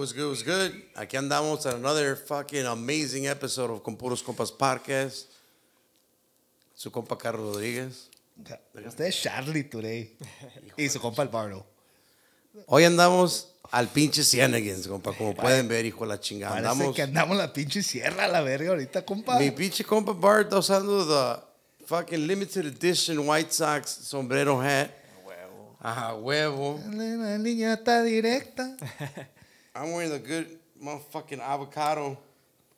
What's good, what's good? Aquí andamos en another fucking amazing episode of Con Puros Compas Podcast. Su compa Carlos Rodríguez. Usted es Charlie today. y su compa el Bardo. Hoy andamos al pinche Cienegans, compa. Como pueden ver, hijo de la chingada. Parece Andamos. que andamos la pinche sierra a la verga ahorita, compa. Mi pinche compa Bart está usando the fucking limited edition White Sox sombrero hat. Ajá, huevo. La niña está directa. I'm wearing the good motherfucking avocado.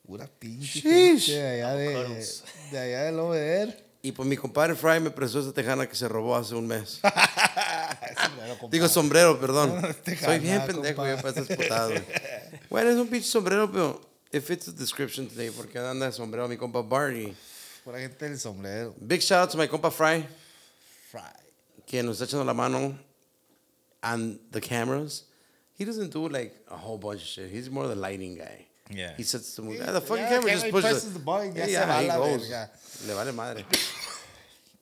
Pura pinche Sheesh. gente de allá de, de allá del Over. Y pues mi compadre Fry me prestó esa tejana que se robó hace un mes. Sombrero, compa. Digo sombrero, perdón. Tejana, Soy bien pendejo yo para estas putadas. Bueno, es un pinche sombrero, pero it fits the description today porque anda de sombrero mi compa Barney. Pura gente del sombrero. Big shout out to my compa Fry, Fry. que nos está echando la mano on the cameras. He doesn't do like a whole bunch of shit. He's more the lighting guy. Yeah. He sets the movie. Yeah, the fucking Yeah, camera camera, just he pushes presses the button, Yeah, va he la goes. verga. Le vale madre.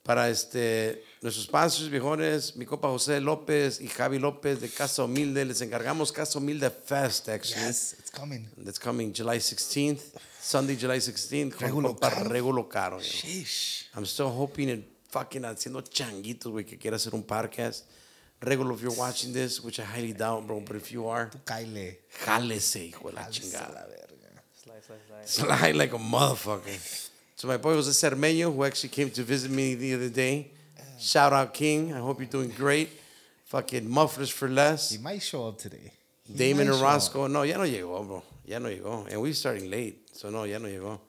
Para este, nuestros sponsors viejones, mi compa José López y Javi López de Casa Humilde. Les encargamos Casa Humilde Fest, actually. Yes, it's coming. That's coming July 16th, Sunday, July 16th. Con Regulo compa caro. Regulo Caro. Sheesh. I'm still hoping and fucking haciendo changuitos, güey, que quiera hacer un podcast. Regulo, if you're watching this, which I highly doubt, bro, but if you are, Kyle. jálese, hijo de la chingada. la verga. Slide like a motherfucker. So my boy was a Cermeño, who actually came to visit me the other day. Shout out King. I hope you're doing great. Fucking mufflers for less. He might show up today. He Damon and show up. Roscoe. No, ya no llegó, bro. Ya no llegó. And we're starting late. So no, ya no llegó.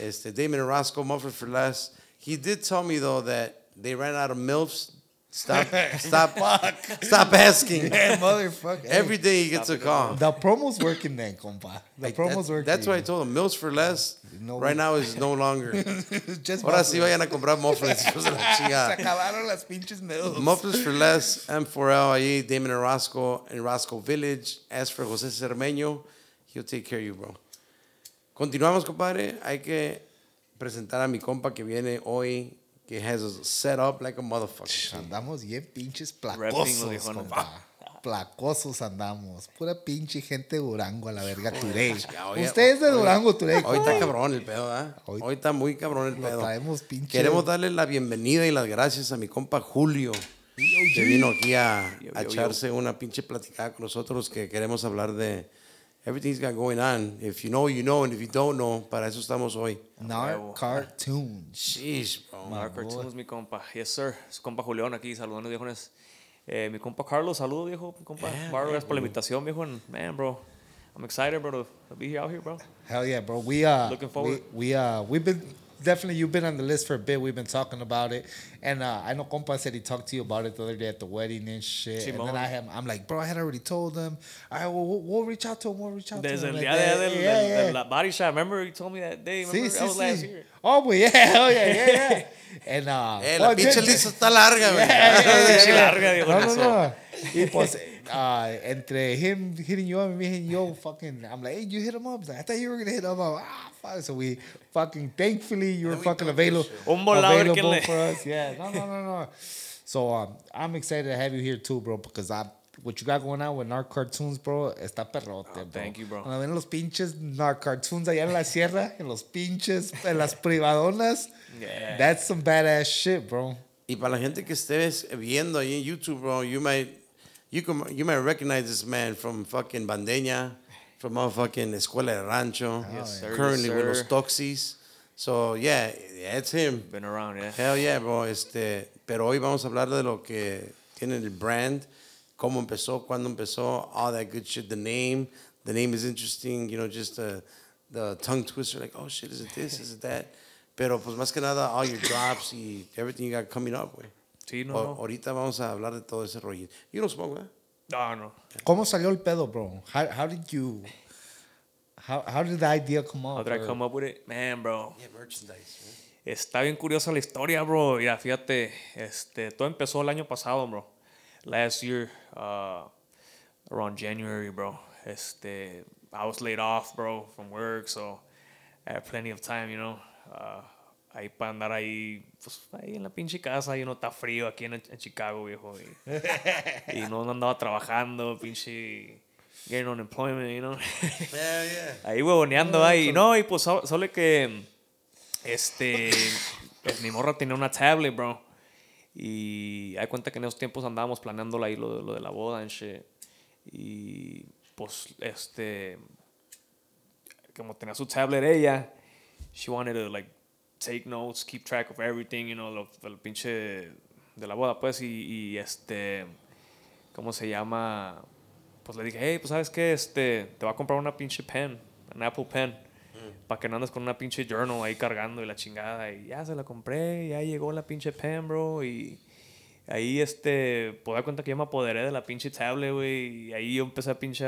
Este, Damon and Roscoe, mufflers for less. He did tell me though that they ran out of MILFs. Stop, stop, stop asking. Yeah, motherfucker. Every day he gets a call. The promo's working then, compa. The Like, promo's that- working. That's why I told him mills for less. No, right now is no longer. Just Ahora sí vayan a comprar la Se acabaron las pinches mills. Mufflers for less. M4L ahí, Damon and Roscoe in Roscoe Village. Ask for José Cermeño. He'll take care of you, bro. Continuamos, compadre. Hay que presentar a mi compa que viene hoy, que has us set up like a motherfucker. Andamos bien pinches placosos, compa. Placosos andamos. Pura pinche gente de Durango a la verga oye, Ustedes de Durango today. Hoy está cabrón el pedo, ¿ah? Hoy- Hoy está muy cabrón el pedo. traemos pinche- Queremos darle la bienvenida y las gracias a mi compa Julio, que vino aquí a, Yo, a yo, yo. echarse una pinche platicada con nosotros, que queremos hablar de everything's got going on. If you know, you know, and if you don't know, para eso estamos hoy. Narc cartoons. Sheesh, bro. Mark Cartoons, mi compa. Yes, sir. Su compa Julián aquí, saludando, viejones. Eh, mi compa Carlos, saludo, viejo. Mi compa Mark, gracias por la invitación, viejo. And, man, bro, I'm excited, bro, to be here out here, bro. Hell yeah, bro. We uh Looking forward. We, we uh we've been definitely you've been on the list for a bit. We've been talking about it, and uh, I know Compa said he talked to you about it the other day at the wedding and shit. And then I have I'm like, bro, I had already told them. All right, well, we'll, we'll reach out to him. We'll reach out Desde to him. el Like día that. de, del, Yeah, yeah. de la body shop, remember you told me that day? Remember? Sí, that sí, was last year. Oh, but yeah, hell yeah, yeah, yeah. And uh, Eh, la well, pinche lista está larga, güey. Yeah, yeah, yeah, yeah. larga, No, no, no. Y pues, uh, entre him hitting you up and me hitting you, fucking, I'm like, hey, you hit him up. Like, I thought you were gonna hit him up. Ah, fuck. So we fucking, thankfully, you were fucking available, available le- for us. Yeah, no, no, no, no. So um, I'm excited to have you here too, bro, because I. What you got going on with Narc Cartoons, bro, está perrote, bro. thank you, bro. Cuando ven los pinches Narc Cartoons allá en la sierra, en los pinches, en las privadonas, Yeah. that's some badass shit, bro. Y para la gente que estés viendo ahí en YouTube, bro, you might, you, can, you might recognize this man from fucking Bandeña, from motherfucking Escuela de Rancho, oh, Yes, sir, currently yes, with Los. Toxis. So, yeah, yeah, it's him. Been around, yeah. Hell yeah, bro. Este, pero hoy vamos a hablar de lo que tiene el brand, cómo empezó, cuándo empezó, all that good shit, the name. The name is interesting, you know, just the, the tongue twister, like, oh shit, is it this, is it that? Pero pues más que nada, all your drops y everything you got coming up, güey. Sí, no, O- no. Ahorita vamos a hablar de todo ese rollo. You don't smoke, ¿verdad? No, no. ¿Cómo salió el pedo, bro? How, how did you, how, how did the idea come up? How did I come up with it? Man, bro. Yeah, merchandise. Está bien curiosa la historia, bro. Mira, fíjate, este, todo empezó el año pasado, bro. Last year, uh, around January, bro. Este, I was laid off, bro, from work, so I had plenty of time, you know. Uh, ahí para andar ahí, pues, ahí en la pinche casa, y no está frío aquí en, en Chicago, viejo. Y, y no andaba trabajando, pinche. getting unemployment, you know. Yeah, yeah. ahí huevoneando ahí. No, y pues so- solo que este pues mi morra tenía una tablet, bro. Y hay cuenta que en esos tiempos andábamos planeando ahí lo, de- lo de la boda and shit. Y pues este como tenía su tablet ella, she wanted to like take notes, keep track of everything, you know, lo, el pinche de la boda, pues, y, y, este, ¿cómo se llama? Pues le dije, hey, pues sabes qué, este, te va a comprar una pinche pen, un Apple Pen, para que no andes con una pinche journal ahí cargando y la chingada, y ya se la compré, ya llegó la pinche pen, bro, y ahí, este, pues da cuenta que yo me apoderé de la pinche tablet, güey, y ahí yo empecé a pinche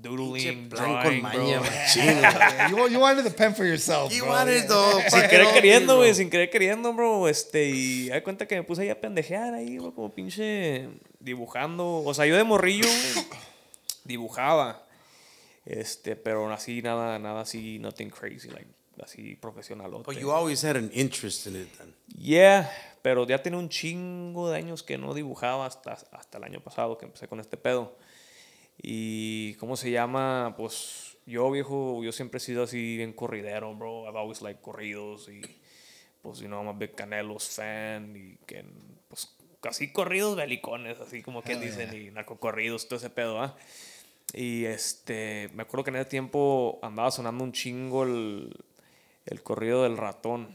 doodling, drawing, maña, bro. machín. Yeah, you, you wanted the pen for yourself, You bro. wanted the sin querer queriendo, güey, sin querer queriendo, bro, este, y hay cuenta que me puse ahí a pendejear ahí, bro, como pinche dibujando, o sea, yo de morrillo, güey, dibujaba, este, pero así, nada, nada así, nothing crazy, like, así profesional. But you always had an interest in it then. Yeah, pero ya tenía un chingo de años que no dibujaba hasta, hasta el año pasado que empecé con este pedo. Y, ¿cómo se llama? Pues yo, viejo, yo siempre he sido así bien corridero, bro. I've always liked corridos y, pues, you know, I'm a big Canelos fan y que, pues, casi corridos belicones, así como que dicen, y narcocorridos, todo ese pedo, ¿ah? Y, este, me acuerdo que en ese tiempo andaba sonando un chingo el, el corrido del ratón.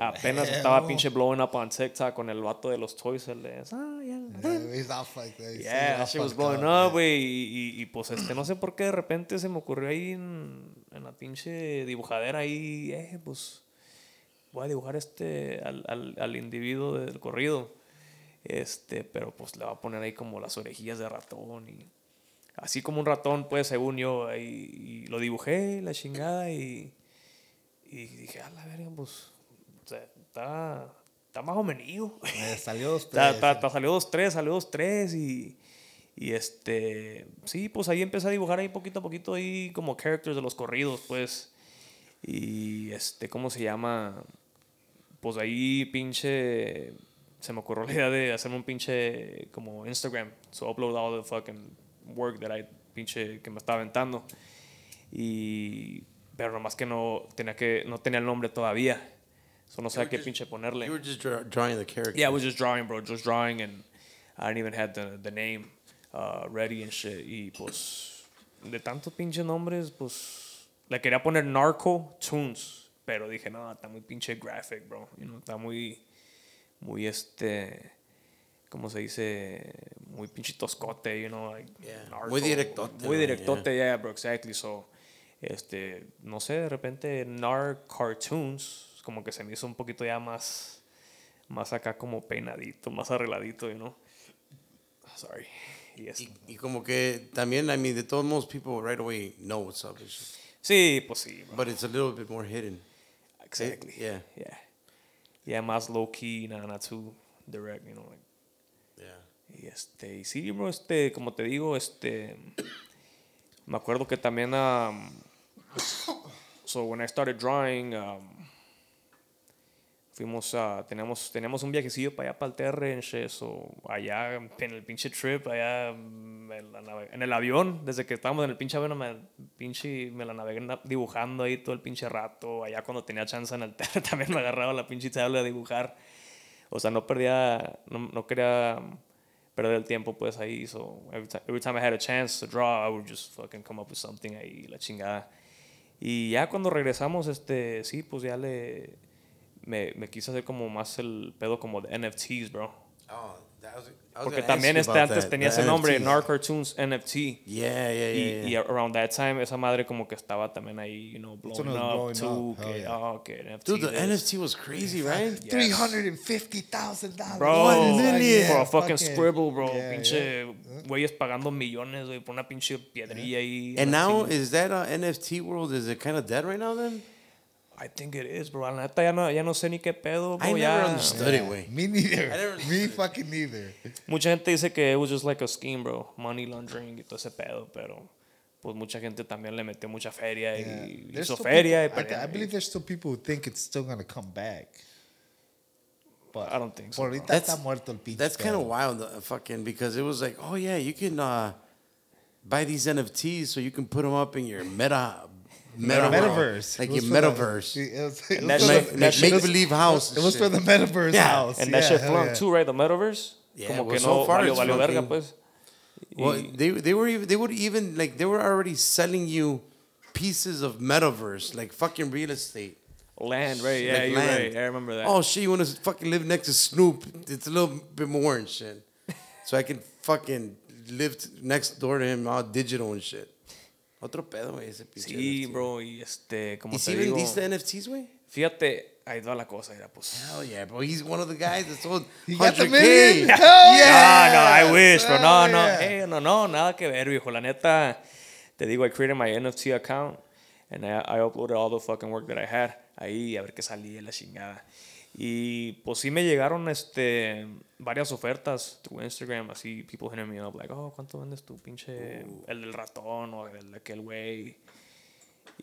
Apenas estaba pinche blowing up on TikTok con el vato de los toys. El de, ah, yeah, Yeah, he's off like that. He's Yeah, that shit was blowing up, güey. Y, y, y, pues este, no sé por qué de repente se me ocurrió ahí en, en la pinche dibujadera ahí, eh, pues voy a dibujar este al, al, al individuo del corrido. Este, pero pues le voy a poner ahí como las orejillas de ratón y así como un ratón, pues según yo, ahí, y lo dibujé, la chingada y, y dije, a la verga, pues, o sea, está, está más o menos. Eh, salió dos, Ta- tres. ta- ta- salió 2-3, salió 2-3 y, y este, sí, pues ahí empecé a dibujar ahí poquito a poquito ahí como characters de los corridos, pues. Y este, ¿cómo se llama? Pues ahí pinche, se me ocurrió la idea de hacerme un pinche como Instagram. So upload all the fucking work that I pinche que me estaba aventando. Y, pero nomás que no tenía que, no tenía el nombre todavía. So no sabía qué pinche ponerle. You were just draw- drawing the character. Yeah, I was just drawing, bro. Just drawing, and I didn't even have the, the name uh, ready and shit. Y pues, de tantos pinches nombres, pues, le quería poner Narco Tunes. Pero dije, no, está muy pinche graphic, bro. You know, está muy, muy este, ¿cómo se dice? Muy pinche toscote, you know, like, Yeah, narco. muy directote, Muy directote, yeah, bro, exactly. So, este, no sé, de repente, Nar Cartoons, como que se me hizo un poquito ya más, más acá como peinadito, más arregladito, you know. Sorry. Y es- Y, y como que también, I mean, de todos modos, people right away know what's up. shit. sí, pues sí, bro. But it's a little bit more hidden. exactly. yeah. Yeah. Yeah, más low key, nada, not too direct, you know, like. Yeah. Y este, y sí, bro, este, como te digo, este, me acuerdo que también, um, so when I started drawing, um, fuimos a, teníamos, teníamos un viajecillo para allá, para el Terre, en shit, so, allá en el pinche trip, allá mm, en, el avión, desde que estábamos en el pinche avión, me, pinche, me la navegué na- dibujando ahí todo el pinche rato, allá cuando tenía chance en el Terre, también me agarraba la pinche tabla a dibujar. O sea, no perdía, no, no quería perder el tiempo pues ahí. So every, ti- every time I had a chance to draw, I would just fucking come up with something ahí, la chingada. Y ya cuando regresamos, este, sí, pues ya le, me, me quise hacer como más el pedo como de NFTs, bro. Oh, was, I was Porque también este antes that, tenía ese nombre, NFTs. Nar Cartoons NFT. Yeah, yeah, Y, yeah. y yeah. around that time, esa madre como que estaba también ahí, you know, blowing up, blowing too, up, que, yeah. oh, que NFT Dude, the. NFT was crazy, right? Yes. Three hundred and fifty thousand dollars. Bro, One million. for a fucking scribble, bro. Yeah, pinche güeyes pagando millones, güey, por una pinche piedrilla ahí. And now, así. is that uh, NFT world, is it kind of dead right now then? I think it is, bro. La neta ya no, ya no sé ni qué pedo, bro. I ya. never understood it, güey. Me neither. Me fucking neither. Mucha gente dice que it was just like a scheme, bro. Money laundering y todo ese pedo, pero pues mucha gente también le metió mucha feria Yeah. y There's hizo feria. people- I, believe there's still people who think it's still gonna come back. But I don't think so, Por ahorita That's- está muerto el pinche. That's kind of wild, uh, fucking, because it was like, oh yeah, you can, uh, buy these NFTs so you can put them up in your meta, meta Metaverse. like your was for the- metaverse, it was- it was that for shit- the- that like shit make was- believe house. It was for the metaverse Yeah. house. And that yeah, shit hell flunk yeah. too, right? The metaverse. Yeah, Como well, que so no far valió, it's valió verga, pues. Well, they they were even they would even like they were already selling you pieces of metaverse like fucking real estate. land, right? Yeah, like you're land. right. I remember that. Oh shit, you want to fucking live next to Snoop? It's a little bit more and shit. So I can fucking live next door to him, all digital and shit. Otro pedo, güey, ese pinche sí, NFT. bro. Y este, como ¿Y te si digo, vendiste NFTs, güey? fíjate, ahí va la cosa, era pues. Hell yeah, bro. He's one of the guys that sold You got the 100K. million? Hell Ah, no, yeah. I wish, pero no, no, yeah. hey, no, no, nada que ver, viejo. La neta, te digo, I created my NFT account and I, I uploaded all the fucking work that I had ahí a ver qué salía la chingada. Y pues sí me llegaron este varias ofertas through Instagram, así people hitting me up like, "Oh, ¿cuánto vendes tu pinche el del ratón o el de aquel güey?"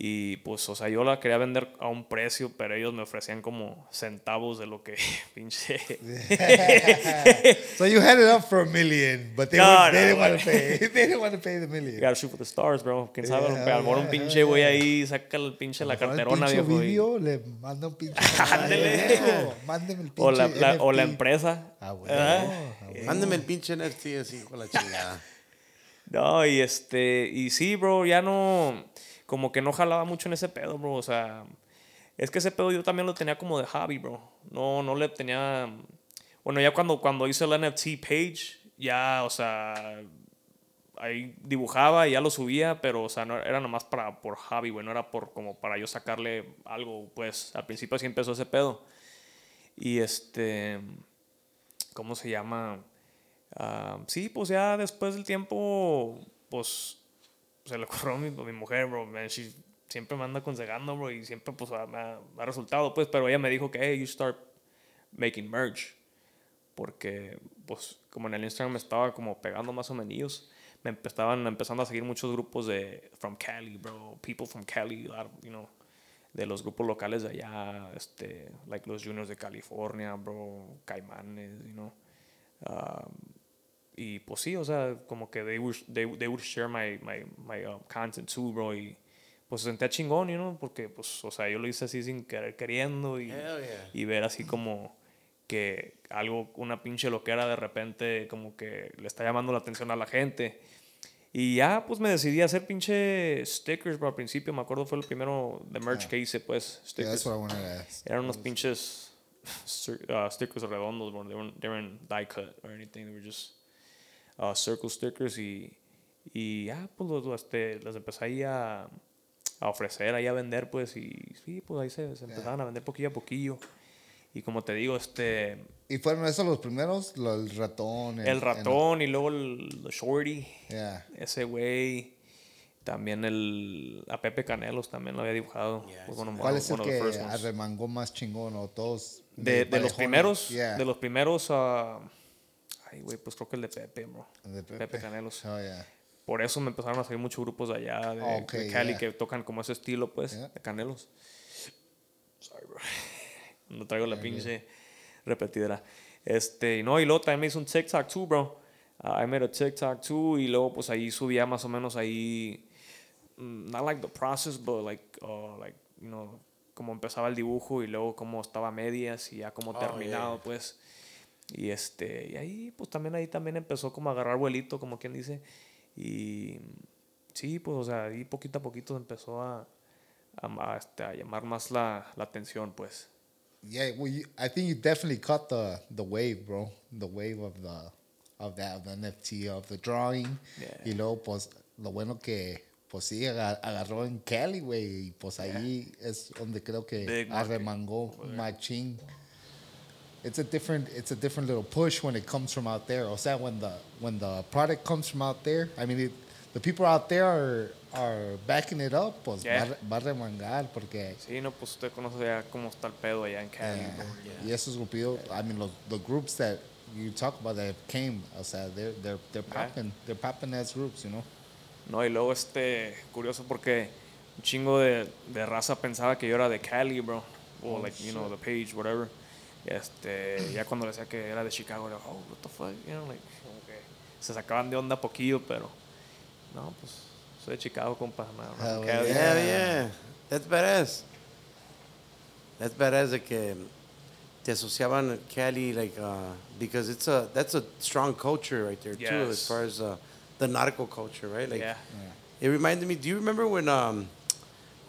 Y pues, o sea, yo la quería vender a un precio, pero ellos me ofrecían como centavos de lo que pinche So you had it up for a million, but they, No, were, they no, didn't want to pay. they didn't want to pay the You million. gotta shoot for the stars, bro. Quién sabe, Yeah, a lo mejor un pinche güey ahí saca el pinche la carterona, pinche viejo. y- video, le manda un pinche. Ándele. Mándeme el pinche. o, la, la- o la empresa. Ah. Ah, güey. Mándame el pinche NFT así con la chingada. No, y este, y sí, bro, ya no, como que no jalaba mucho en ese pedo, bro. O sea, es que ese pedo yo también lo tenía como de hobby, bro. No, no le tenía. Bueno, ya cuando, cuando hice el NFT page, ya, o sea, ahí dibujaba y ya lo subía, pero, o sea, no, era nomás para, por hobby, güey, no era por, como para yo sacarle algo, pues, al principio así empezó ese pedo. Y este, ¿cómo se llama? Ah, sí, pues ya después del tiempo, pues, se le ocurrió a mi, a mi mujer, bro, man, she siempre me anda aconsejando, bro, y siempre, pues, ha- ha, resultado, pues, pero ella me dijo que, hey, you start making merch porque pues como en el Instagram me estaba como pegando más o menos me estaban empezando a seguir muchos grupos de from Cali bro people from Cali you know de los grupos locales de allá este like los juniors de California bro Caimanes you know Um, y pues sí o sea como que they would, they, they would share my my my uh, content too bro y pues se sentía chingón you know porque pues o sea yo lo hice así sin querer queriendo y yeah. y ver así como que algo, una pinche loquera de repente como que le está llamando la atención a la gente. Y ya pues me decidí a hacer pinche stickers, bro. Al principio me acuerdo fue el primero de merch que hice, pues. Yeah, that's Stickers. what I wanted to ask. Eran unos pinches uh, stickers redondos, bro. They weren't, they weren't die cut or anything. They were just uh, circle stickers y, y ya pues los, los, este, los empecé ahí a, a ofrecer, ahí a vender, pues. Y sí, pues ahí se, se empezaban a vender poquillo a poquillo. Y como te digo, este... ¿Y fueron esos los primeros? Lo, el ratón. El ratón y luego el, el Shorty, Yeah. ese güey. También el. A Pepe Canelos también lo había dibujado. Yeah, Fue uno- ¿Cuál uno- es el de que los arremangó más chingón o todos? De, de los Vallejones? primeros. Yeah. De los primeros. ah, ay, güey, pues creo que el de Pepe, bro. De Pepe. Canelos. Oh, yeah. Por eso me empezaron a salir muchos grupos de allá, de, Ok, de Cali, yeah. que tocan como ese estilo, pues, Yeah. de Canelos. Sorry, bro. No traigo la pinche repetidera. Este, no, y luego también me hice un TikTok too, bro. Uh, I made a TikTok too, y luego pues ahí subía más o menos ahí, mm, not like the process, but like, uh, like, you know, como empezaba el dibujo y luego cómo estaba medias y ya como Oh, terminado, pues. Y este, y ahí, pues también ahí también empezó como a agarrar vuelito, como quien dice. Y sí, pues, o sea, ahí poquito a poquito empezó a, a, este, a llamar más la, la atención, pues. Yeah, well, you, I think you definitely caught the the wave, bro. The wave of the of that of the NFT of the drawing. Yeah. Y luego, pues, lo bueno que pues sí aga- agarró en Cali, güey. Y pues ahí es donde creo que Big market arremangó machín. It's a different it's a different little push when it comes from out there. O sea, when the when the product comes from out there, I mean, it, the people out there are are backing it up, pues Yeah. va, va a remangar porque Sí, no, pues usted conoce ya cómo está el pedo allá en Cali. Yeah. bro. Y esos grupitos, I mean, los, the groups that you talk about that came, o sea, they're, they're, they're Yeah. popping, they're popping as groups, you know? No, y luego este, curioso porque un chingo de, de raza pensaba que yo era de Cali, bro. O Oh, like, you know, the page, whatever. Y este, ya cuando le decía que era de Chicago, era, oh, what the fuck, you know, like, como que se sacaban de onda poquillo, pero No, pues soy de Chicago, compa. No, no, yeah. Yeah, yeah. That's badass. That's badass de que te asociaban Cali like uh, because it's a that's a strong culture right there too as far as uh, the nautical culture, right? Like Yeah. it reminded me. Do you remember when um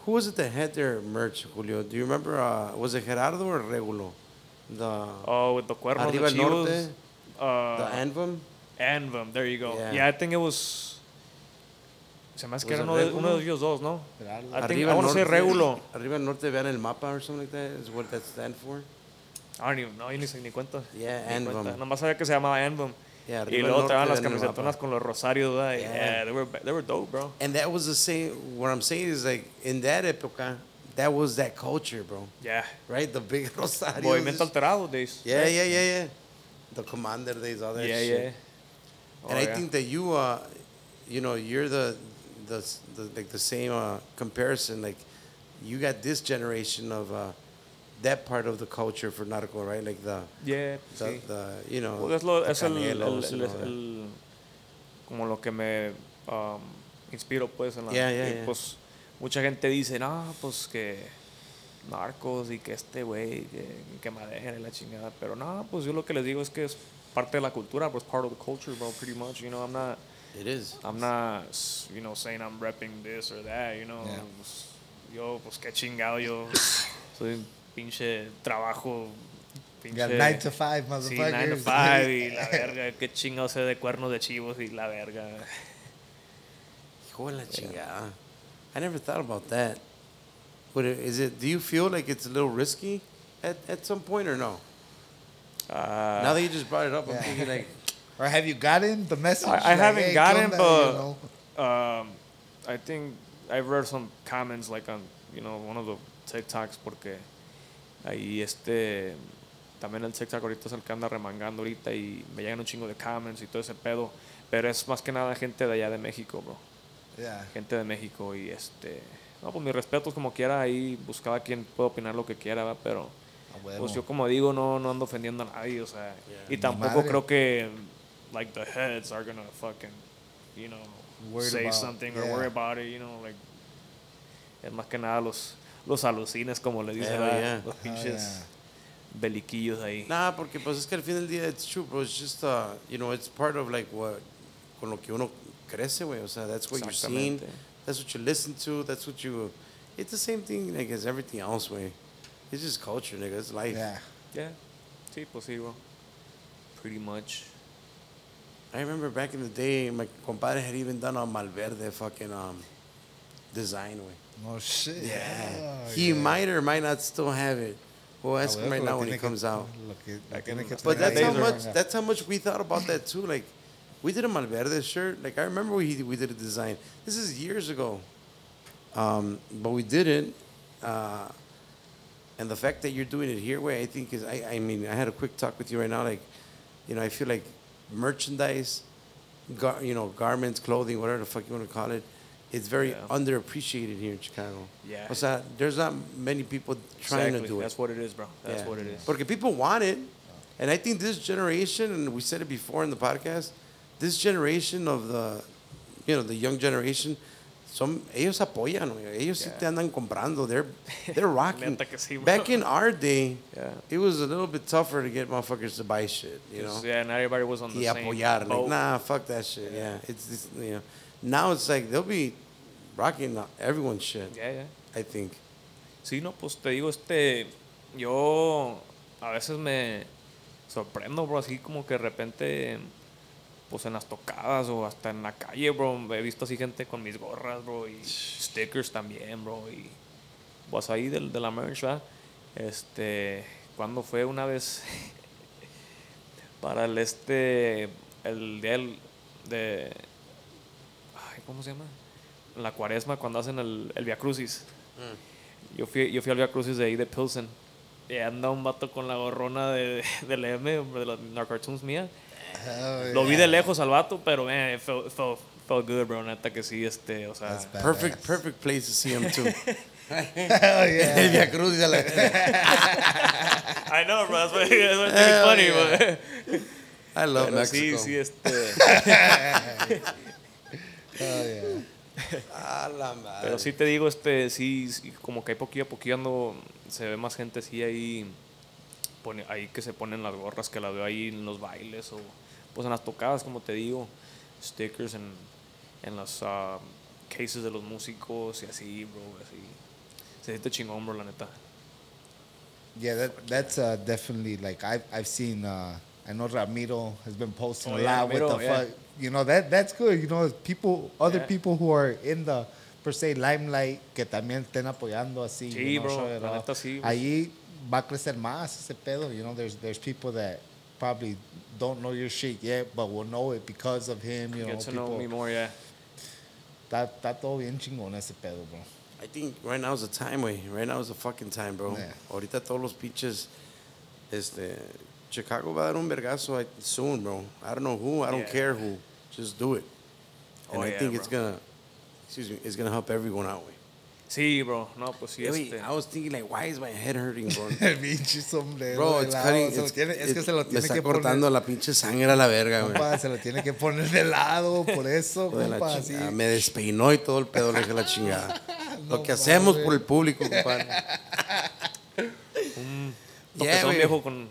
who was it that had their merch, Julio? Do you remember uh, was it Gerardo or Regulo? The Oh, with the cuernos Arriba de el chivos. Norte, Uh, the Anvum. Anvum, there you go. Yeah. Yeah, I think it was. Se me hace que era uno de, uno de ellos dos, ¿no? I think Arriba I want to say Norte- Regulo. Arriba el Norte, vean el mapa or something like that is what that stands for. I don't even know, yo ni sé ni cuenta. Yeah, Ni cuenta. Nomás sabía que se llamaba Anvum. Yeah, y luego Norte, las camisetonas con los rosarios. Yeah. Yeah, they were, they were dope, bro. And that was the same. What I'm saying is like in that época, that was that culture, bro. Yeah. Right, the big Rosario. Movimiento alterado days. Yeah, yeah, yeah, yeah. The commander days, all that Yeah, shit. yeah. And Oh, I yeah. think that you, uh, you know, you're the, the, the like the same uh, comparison. Like, you got this generation of uh, that part of the culture for nautical, right? Like the, Yeah, the, sí. the you know, Pues es, lo, the es el, el- el- and el- como lo que me um, inspiro pues en la Yeah, yeah, y, yeah. pues mucha gente dice no pues que narcos y que este güey que, que madejen y la chingada pero no pues yo lo que les digo es que es parte de la cultura pues part of the culture bro pretty much you know I'm not It is. I'm not you know saying I'm repping this or that you know Yeah. Pues, yo pues qué chingado yo soy un pinche trabajo pinche- nine to five, Sí, motherfuckers. 9 to 5 y la verga, qué chingado sé de cuernos de chivos y la verga. Hijo de la chingada. I never thought about that. But it- is it? Do you feel like it's a little risky at, at some point or no? Ah, now that you just brought it up, I'm Yeah. thinking like, Or have you gotten the message? I, I Like, haven't hey, gotten, but You know? um, I think I've read some comments like on, you know, one of the TikToks porque ahí este, también el TikTok ahorita es el que anda remangando ahorita y me llegan un chingo de comments y todo ese pedo, pero es más que nada gente de allá de México, bro. Yeah. gente de México y este no pues mis respetos como quiera ahí cada quien puede opinar lo que quiera ¿va? pero pues yo como digo no no ando ofendiendo a nadie o sea y Ni tampoco creo que like the heads are gonna fucking you know Worried say about- something or yeah. worry about it you know like es más que nada los los alucines como le dicen ¿verdad? yeah. los pinches yeah. beliquillos ahí nah, porque pues es que al fin del día it's true, bro. It's just uh, you know, it's part of like what con lo que uno crece, güey. O sea, that's what you're seeing. That's what you listen to. That's what you. It's the same thing like as everything else, way. It's just culture, nigga. It's life. Yeah. yeah sí pues sí bro pretty much I remember back in the day, my compadre had even done a Malverde fucking um, design, way. Oh, shit. Yeah. Oh, he yeah. might or might not still have it. We'll A ask him right now when tiene he que- comes out. lo que- lo I tiene can- que But that's how much. That's how much we thought about that too. Like, we did a Malverde shirt. Like I remember we we did a design. This is years ago. Um, but we did it. Uh, and the fact that you're doing it here, way I think is. I I mean, I had a quick talk with you right now. Like, you know, I feel like merchandise, gar, you know, garments, clothing, whatever the fuck you want to call it. It's very Yeah. underappreciated here in Chicago. Yeah. Sea, there's not many people trying exactly to do it. that's what it is bro that's Yeah. what it is Porque people want it. And I think this generation, and we said it before in the podcast, this generation of the, you know, the young generation, son, ellos apoyan, ellos sí Yeah. te andan comprando. They're, they're rocking. Neta que sí, bro. Back in our day, Yeah. it was a little bit tougher to get motherfuckers to buy shit, you know? yeah, not everybody was on the y same apoyar. Like, boat. nah, fuck that shit. Yeah. It's, this, you know. Now it's like they'll be rocking everyone's shit, Yeah, yeah. I think. Sí, no, pues te digo, este, yo a veces me sorprendo, bro, así como que de repente, pues en las tocadas o hasta en la calle, bro, he visto así gente con mis gorras, bro, y stickers también, bro, y pues ahí del, de la merch, ¿verdad? Este, cuando fue una vez para el este, el día del- de, ay, ¿cómo se llama? La cuaresma, cuando hacen el, el Via Crucis. Yo fui, yo fui al Via Crucis de ahí de Pilsen. Y anda un vato con la gorrona de, del M, de las Narcartoons mía. Lo vi de lejos al vato, pero man, it felt, felt, felt good, bro. Neta que sí, este, o sea. Perfect, perfect place to see him too. Hell yeah. El Via Cruz, ya la- I know, bro. That's why, that's it's funny, yeah. but. I love Pero sí, Mexico. sí, este. Hell yeah. A la madre. Pero sí te digo, este, sí, sí, como que hay poquillo a poquillo ando, se ve más gente sí ahí, pone, ahí que se ponen las gorras, que las veo ahí en los bailes o pues en las tocadas, como te digo, stickers en, en las ah, cases de los músicos y así, bro, así. Se siente chingón, bro, la neta. Yeah, that, that's uh, definitely like I've I've seen. Uh, I know Ramiro has been posting Oh, a yeah, lot Ramiro, with the yeah. fuck. You know that that's good. You know people, other Yeah. people who are in the per se limelight que también estén apoyando así. Sí, you know, bro, la neta sí, bro. Ahí va a crecer más ese pedo. You know, there's there's people that probably don't know your shit yet, but will know it because of him. You know, Get to people. know me more, yeah. Está, está todo bien chingón ese pedo, bro. I think right now is the time, way. Right now is the fucking time, bro. Yeah. Ahorita todos los pinches, este, Chicago va a dar un vergazo soon, bro. I don't know who, I don't Yeah. care who. Just do it. And Oh, I yeah, think it's gonna, excuse me, it's gonna help everyone out, way. Sí, bro, no, pues sí, Hey, este. I was thinking like, why is my head hurting, bro? El pinche sombrero. Bro, it's cutting. se lo it's- tiene- es que se lo tiene está que cortando poner. la pinche sangre a la verga, güey. Se lo tiene que poner de lado, por eso, compa, así. chingada, Me despeinó y todo el pedo le dije la chingada. No Lo que hacemos por el público, compadre. Yeah, son güey. viejo con.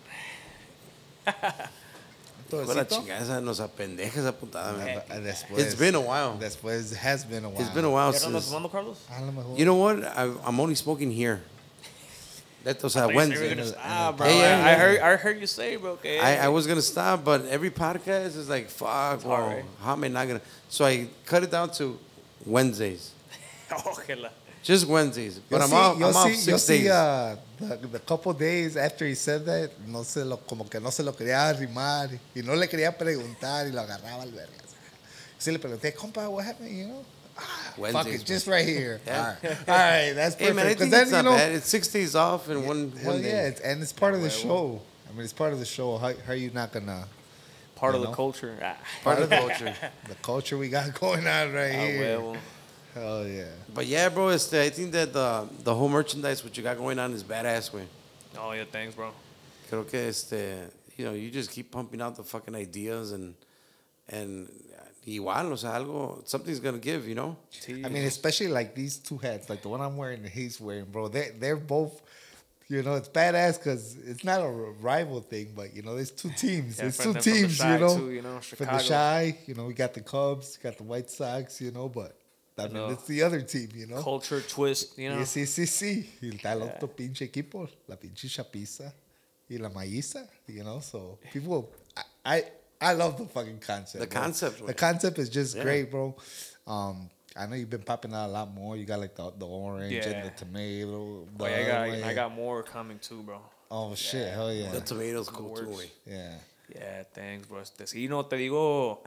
Hijo de la chingada, esa nos apendeja esa putada, man. Ah, Después. It's been a while. Después, has been a while. It's been a while ¿Ya no andas since. tomando, Carlos? A lo mejor. You know what? I, I'm only smoking here. That was I thought you said you were Wednesday. gonna stop, bro. Hey, yeah, I, I heard, I heard you say, bro. Okay. I, I was gonna stop, but every podcast is like, fuck, well, alright. how am I not gonna? So I cut it down to Wednesdays, Ojalá. Just Wednesdays. Yo But I'm sí- off. yo I'm off sí- yo six sí, days. uh, the, the couple days after he said that, no se lo, como que no se lo quería arrimar y no le quería preguntar y lo agarraba al vergas. Sí le pregunté, compa, what happened, you know? Ah, fuck Wednesdays, it, just right here. Yeah. All right, all right, that's Hey perfect. man, I 'Cause think then, it's you not know, bad. It's six days off and one Hell one yeah, day. it's, and it's part of the huevo. show. I mean, it's part of the show. How, how are you not gonna Part You of the culture. Ah, Part of the culture. the culture we got going on right a here? huevo. Hell yeah. But yeah, bro, it's the, I think that the the whole merchandise what you got going on is badass, way. Oh, yeah, thanks, bro. Creo que este, you know, you just keep pumping out the fucking ideas and and igual, o sea, algo, something's gonna give, you know. I mean, especially like these two hats, like the one I'm wearing and he's wearing, bro. They they're both, you know, it's badass because it's not a rival thing, but you know, there's two teams. Yeah, there's two the- the teams, you know. too, you know, For the shy, you know, we got the Cubs, got the White Sox, you know, but I mean, know. it's the other team, you know. culture twist, you know. Y sí, sí, sí. Y está el otro pinche equipo, la pinche chapiza y la maíza, you know. So people, I, I, I love the fucking concept. The bro. concept, The güey. concept is just Yeah. great, bro. Um, I know you've been popping out a lot more. You got like the, the orange and the tomato. Oh, yeah, I got, the- I got more coming too, bro. Oh shit! Hell yeah! The tomatoes cool too, Yeah. Yeah, thanks, bro. Este, sí, no, te digo,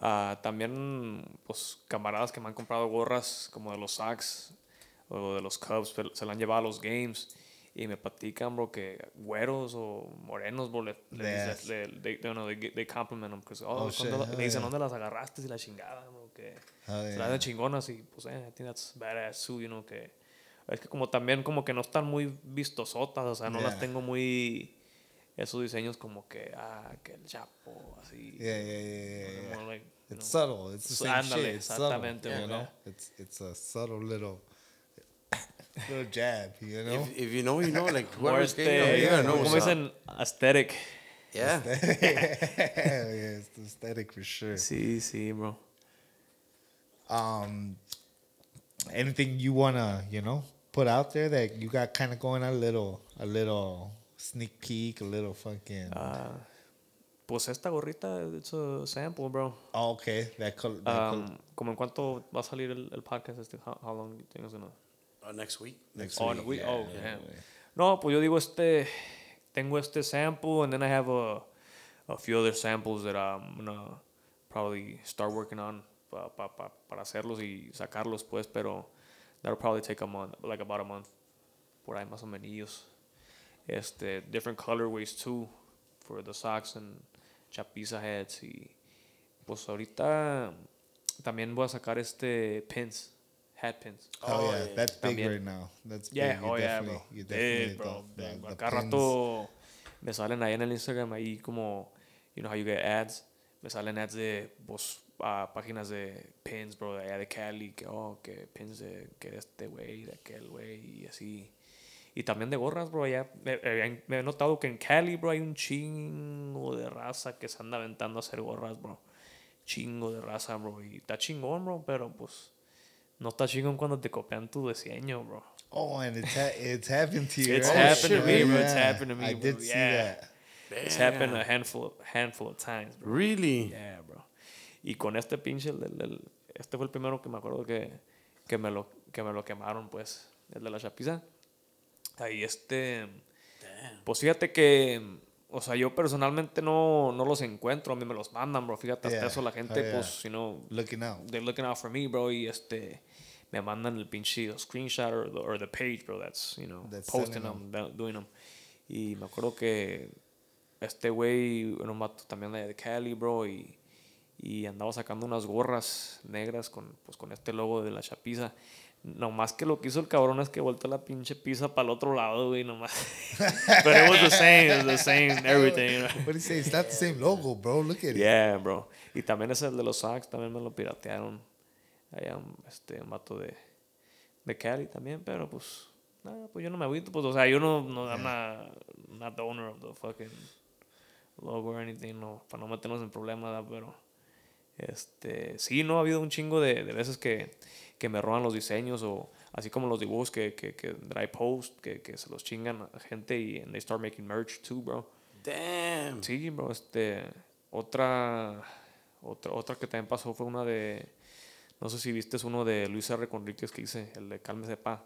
ah, también, pues, camaradas que me han comprado gorras como de los Sox o de los Cubs, se la han llevado a los games y me platican, bro, que güeros o morenos, bro, le, le, Yes. dices- le, they, no, they, they compliment them, because, oh, Oh, ¿dónde shit, la- hell le dicen, yeah. ¿dónde las agarraste? Y la chingada, bro, que Hell se yeah. las dan chingonas y, pues, eh, I think that's badass too, you know, que es que como también como que no están muy vistosotas, o sea, no las Yeah. tengo muy esos diseños como que ah que el chapo así Yeah, yeah, yeah, yeah, yeah. more like, you It's know. subtle. It's the So, same ándale, shit. It's subtle. exactamente, You güey. know, it's it's a subtle little little jab. You know. If, if you know, you know, like More whoever's este, getting you, you gotta know como what's up. dicen aesthetic Yeah. yeah, it's the aesthetic for sure. sí sí bro Um, anything you wanna, you know, put out there that you got kind of going on a little, a little sneak peek, a little fucking. Ah, pues esta gorrita it's a sample bro oh, okay, that color. That col- Um, como en cuánto va a salir el, el podcast este how, how long do you think it's gonna Uh, next week. next Oh, week, no, we- yeah, oh, yeah, damn. yeah. No, pues yo digo este, tengo este sample and then I have a, a few other samples that I'm gonna probably start working on pa, pa, pa, para hacerlos y sacarlos pues, pero that'll probably take a month, like about a month, por ahí más o menos. Este, different colorways too for the socks and chapiza heads y pues ahorita también voy a sacar este pins, hat pins. Oh, Oh, yeah, yeah. that's big También. right now. That's Yeah, big. You oh yeah, definitely, bro. You Big, definitely bro. the- big, the- the Cada pins. rato me salen ahí en el Instagram ahí como, you know how you get ads, me salen ads de, pues, ah, páginas de pins, bro, de allá de Cali, que, oh, que pins de, que de este güey, de aquel güey, y así. Y también de gorras, bro, allá, me, me- me he notado que en Cali, bro, hay un chingo de raza que se anda aventando a hacer gorras, bro. Chingo de raza, bro, y está chingón, bro, pero pues... No está chingón cuando te copian tu diseño, bro. Oh, and it's ha- it's happened to you. It's right? happened to me, bro. It's happened to me, I bro. did see Yeah. that. It's happened a handful, handful of times, bro. Really? Yeah, bro. Y con este pinche, el, el- el- este fue el primero que me acuerdo que, que, me lo, que me lo quemaron, pues, el de la chapiza. Ahí este, pues fíjate que, o sea, yo personalmente no, no los encuentro, a mí me los mandan, bro. Fíjate, hasta Yeah. eso la gente, Oh, yeah. pues, you know, Looking out. they're looking out for me, bro, y este, me mandan el pinche screenshot or the, or the page, bro, that's, you know, That's posting them, do- doing them. Y me acuerdo que este güey era un vato también de Cali, bro, y, y andaba sacando unas gorras negras con, pues, con este logo de la chapiza. Nomás que lo que hizo el cabrón es que volteó la pinche pizza para el otro lado, güey, nomás. But it was the same, it was the same, everything, you know? What do you say? It's not the same logo, bro. Look at it. Yeah, bro. Y también es el de los Sox, también me lo piratearon. Allá un, este, un vato de, de Cali también, pero pues, nada, pues yo no me agüito, pues, o sea, yo no, no I'm not, not the owner of the fucking logo or anything, no, para no meternos en problemas, pero, este, sí, no, ha habido un chingo de, de veces que, que me roban los diseños o así como los dibujos que, que, que I post, que, que se los chingan a gente y they start making merch too, bro. Damn. Sí, bro, este, otra, otra, otra que también pasó fue una de, no sé si viste, es uno de Luis R. Conríquez que hice, el de Cálmese Pa.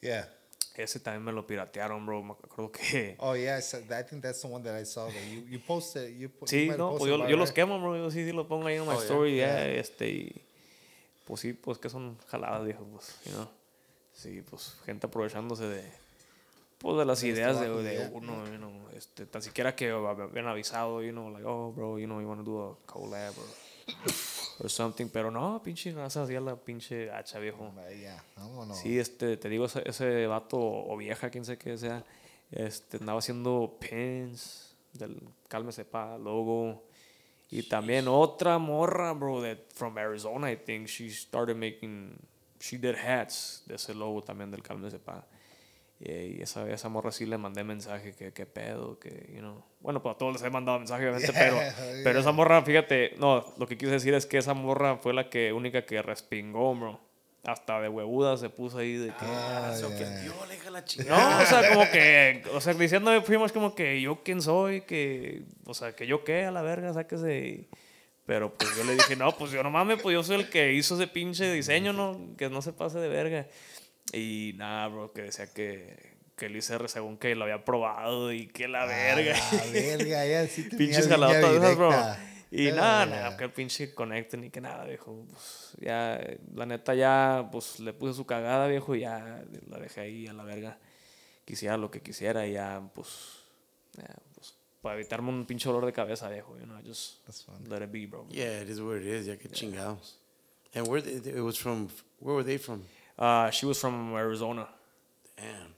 Yeah. Ese también me lo piratearon, bro, me acuerdo que... Oh yeah, I, think that's the one that I saw that you you posted. You, you Sí, have no, pues yo, yo los quemo, bro, yo sí, sí lo pongo ahí en my Oh, yeah. story, ya, Yeah. este, y pues sí, pues que son jaladas, viejo, pues, you know. Sí, pues gente aprovechándose de, pues de las De ideas de, trabajo, de yeah. uno, you know, este, tan siquiera que habían avisado, you know, like, oh, bro, you know, you want to do a collab or, or something, pero no, pinche raza, hacía la pinche hacha, viejo. Sí, este, te digo, ese, ese vato o vieja, quien sé que sea, este, andaba haciendo pins del Cálmese Pa, logo. Y también otra morra, bro, that from Arizona, I think, she started making, she did hats de ese logo también del Cálmese Pa. Y esa, esa morra sí le mandé mensaje que qué pedo, que, you know. Bueno, pues a todos les he mandado mensaje, obviamente, pero, Yeah, pero esa morra, fíjate, no, lo que quise decir es que esa morra fue la que única que respingó, bro. Hasta de huevuda se puso ahí de que. Ah, Se yeah. ofendió, le dije la chingada. No, o sea, como que, o sea, diciéndome fuimos como que yo quién soy, que, o sea, que yo qué, a la verga, sáquese. Pero pues yo le dije, no, pues yo no mames, pues yo soy el que hizo ese pinche diseño, ¿no? Que no se pase de verga. Y nada, bro, que decía que, que el ICR según que lo había probado y que la verga. Ah, la verga, ya sí Pinches jaladotas de esas, bro. Y Ah, nada, nada, que el pinche conecte ni que nada, viejo. Pues, ya, la neta, ya, pues le puse su cagada, viejo, y ya la dejé ahí a la verga. Quisiera lo que quisiera, y ya, pues, ya, pues, para evitarme un pinche dolor de cabeza, viejo, you know, just let it be, bro. Yeah, it is what it is. Ya que chingados. And where they, it was from? Where were they from? Uh, she was from Arizona. Damn.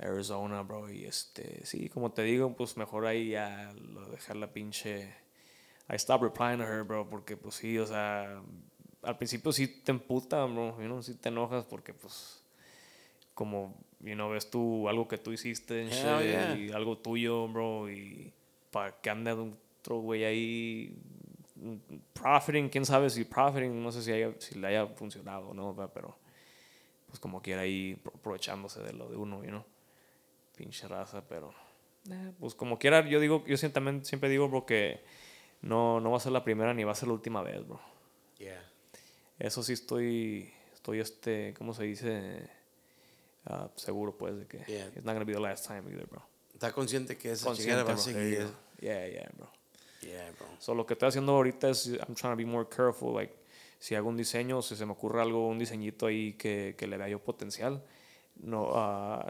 Arizona, bro. Y este, sí, como te digo, pues mejor ahí ya lo dejar la pinche. I stopped replying to her, bro, porque pues sí, o sea, al principio sí te emputa, bro, you know, sí te enojas porque pues como, you know, ves tú algo que tú hiciste Hell shit, yeah. y algo tuyo, bro, y para que ande otro güey ahí mm, profiting, quién sabe si profiting, no sé si, haya, si le haya funcionado o no, pero pues como quiera ahí pro- aprovechándose de lo de uno, you know pinche raza, pero pues como quiera, yo digo, yo siempre, también siempre digo, bro, que no, no va a ser la primera ni va a ser la última vez, bro. Yeah. Eso sí estoy, estoy este, ¿cómo se dice? Ah, seguro, pues, de que Yeah. it's not gonna be the last time either, bro. Está consciente que esa Consciente, va a seguir. Yeah, yeah, bro. Yeah, bro. So, lo que estoy haciendo ahorita es, I'm trying to be more careful, like, si hago un diseño, si se me ocurre algo, un diseñito ahí que, que le vea yo potencial, no, uh,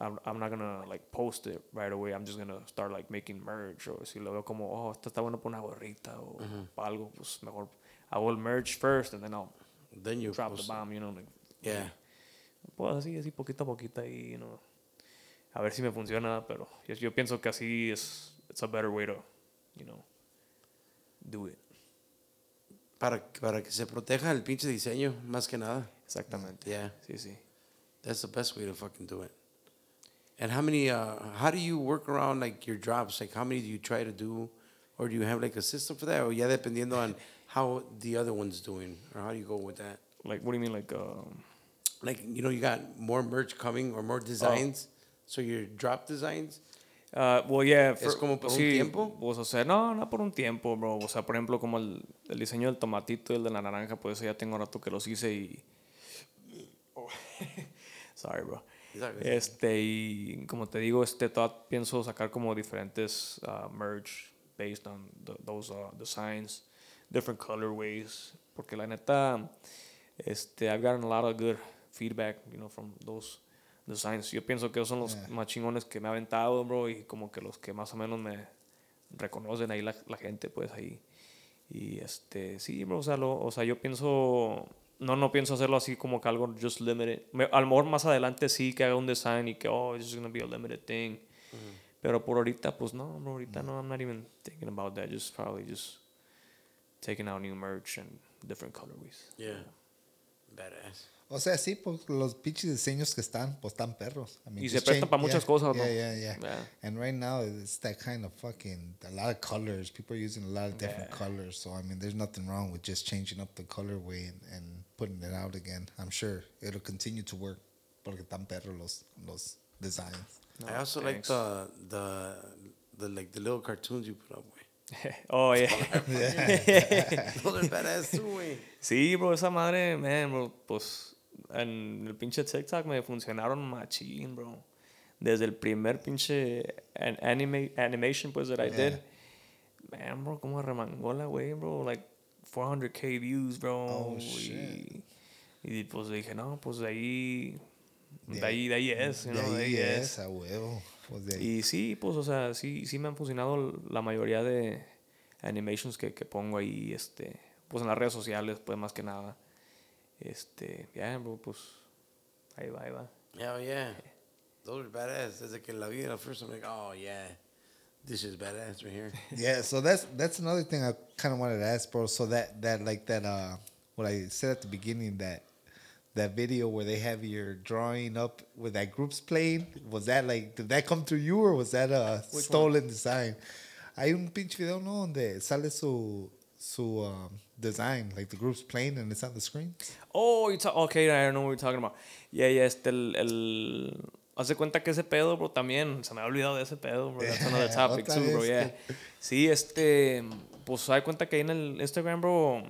I'm, I'm not gonna, like, post it right away, I'm just gonna start, like, making merch, o si lo veo como, oh, esto está bueno para una gorrita, o para algo, pues, mejor hago el merch first, and then I'll Then you drop the bomb, you know, like, Yeah. pues así, así, poquito a poquito ahí, you know, a ver si me funciona, pero yo, yo pienso que así es, it's a better way to, you know, do it. para, para que se proteja el pinche diseño, más que nada. Exactamente. Yeah. Sí, sí. That's the best way to fucking do it. And how many, uh, how do you work around like your drops? Like how many do you try to do? Or do you have like a system for that? Or ya dependiendo on how the other one's doing? Or how do you go with that? Like, what do you mean? Like, um, Like, you know, you got more merch coming or more designs. So your drop designs. Uh, well, yeah. ¿Es como por un tiempo? Pues, o sea, no, no por un tiempo, bro. O sea, por ejemplo, como el, el diseño del tomatito y el de la naranja, pues ya tengo rato que los hice y... Oh. Sorry, bro. Este, y como te digo, este, toda- pienso sacar como diferentes uh, merch based on the- those uh, designs, different colorways, porque la neta, este, I've gotten a lot of good feedback, you know, from those designs. Yo pienso que esos son los Yeah. más chingones que me ha aventado, bro, y como que los que más o menos me reconocen ahí la, la gente, pues ahí. Y este, sí, bro, o sea, lo- o sea, yo pienso, no, no pienso hacerlo así como que algo just limited. Me- a lo mejor más adelante sí que haga un design y que, oh, it's just gonna be a limited thing. Pero por ahorita, pues no, bro, ahorita no, I'm not even thinking about that. Just probably just taking out new merch and different colorways. Yeah. Badass. O sea, sí, pues los pinches diseños que están, pues están perros. I mean, Y se prestan para muchas yeah, cosas, ¿no? Yeah, yeah, yeah, Yeah. And right now, it's that kind of fucking, a lot of colors. People are using a lot of different Yeah. colors. So, I mean, there's nothing wrong with just changing up the colorway and, and putting it out again. I'm sure it'll continue to work porque están perros los, los designs. I also thanks. like the, the, the, like the little cartoons you put up, güey. oh, yeah. Those are badass too, güey. Sí, bro, esa madre, man, bro, pues en el pinche TikTok me funcionaron machín, bro. Desde el primer pinche an- anime, animation, pues, that I did. Man, bro, como remangó la güey, bro. Like 400k views, bro. Oh, y, shit. y pues dije, no, pues de ahí, de De ahí, de ahí es, you De know, de ahí ahí es, a huevo. Pues de ahí. Y sí, pues, o sea, sí, sí me han funcionado la mayoría de animations que, que pongo ahí, este, pues en las redes sociales, pues más que nada. Este, ya, bro, pues, ahí va, ahí va. Hell yeah. Those are badass. Desde que la vi la first, I'm like, oh yeah. This is badass right here. Yeah, so that's that's another thing I kind of wanted to ask, bro. So that that like that uh, what I said at the beginning that that video where they have your drawing up with that groups playing was that like did that come through you or was that a stolen design? Hay un pinche video no donde sale su su um, design like the groups playing and it's on the screen. Oh, you talk okay, I don't know what you're talking about. Yeah, yeah, este, el, el, hace cuenta que ese pedo, bro, también, se me ha olvidado de ese pedo, bro, that's another topic too, bro, yeah. Sí, este, pues, se da cuenta que ahí en el Instagram, bro,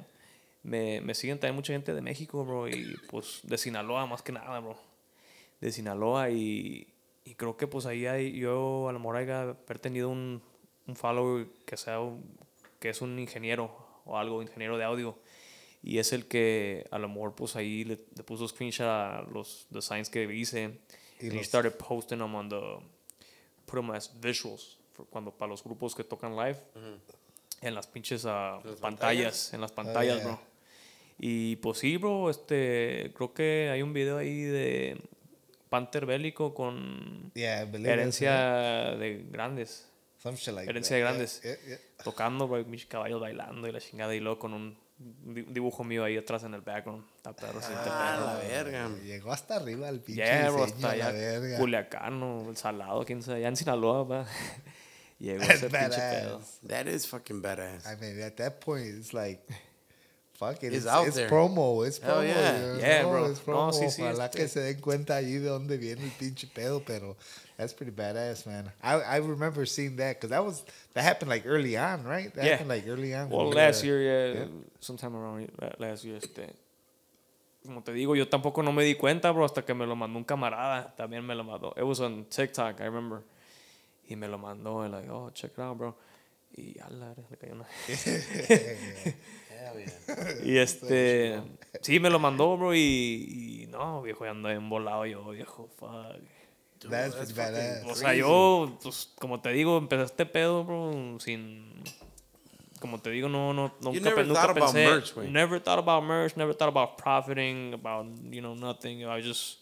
me, me siguen también mucha gente de México, bro, y pues de Sinaloa más que nada, bro. De Sinaloa y, y creo que pues ahí hay, yo a lo mejor haya haber tenido un, un follower que sea, un- que es un ingeniero o algo, ingeniero de audio. Y es el que a lo mejor pues ahí le, le puso screenshot a los designs que hice. Y And he started posting them on the, put them as visuals, for cuando para los grupos que tocan live. En las pinches ah, ¿Las pantallas, en las pantallas, yeah. bro. Y pues sí, bro, este, creo que hay un video ahí de Panther Bélico con Yeah, herencia de grandes. Some shit like Herencia de that. grandes. Yeah, yeah, Tocando, bro, mis caballos bailando y la chingada. Y luego con un di- dibujo mío ahí atrás en el background. Está perro, sí, está Ah, perro. la verga. Llegó hasta arriba el pinche Yeah, bro, diseño, hasta la allá. verga. Culiacán o El Salado, quién sabe. Ya en Sinaloa, va. Llegó ese pinche pedo. Badass. That is fucking badass. I mean, at that point, it's like, fuck it. It's It's, out it's there. promo. It's Hell promo. yeah. you Yeah, know, bro. It's No, promo. sí, sí, Ojalá este- que se den cuenta ahí de dónde viene el pinche pedo, pero that's pretty badass, man. I, I remember seeing that because that was, that happened like early on, right? That Yeah. happened like early on. Well, last year, yeah, sometime around la- last year, este. Como te digo, yo tampoco no me di cuenta, bro, hasta que me lo mandó un camarada. También me lo mandó. It was on TikTok, I remember. Y me lo mandó, y like, oh, check it out, bro. Y a la le cayó una. Y este. Sí, me lo mandó, bro. Y, y no, viejo, ya ando embolado yo, viejo, fuck. Dude, That's that's fucking O sea, crazy. yo, pues, como te digo, empecé este pedo, bro, sin. Como te digo, no, no, nunca, never pe- nunca thought about pensé. merch, güey. never thought about merch, never thought about profiting, about, you know, nothing. I just.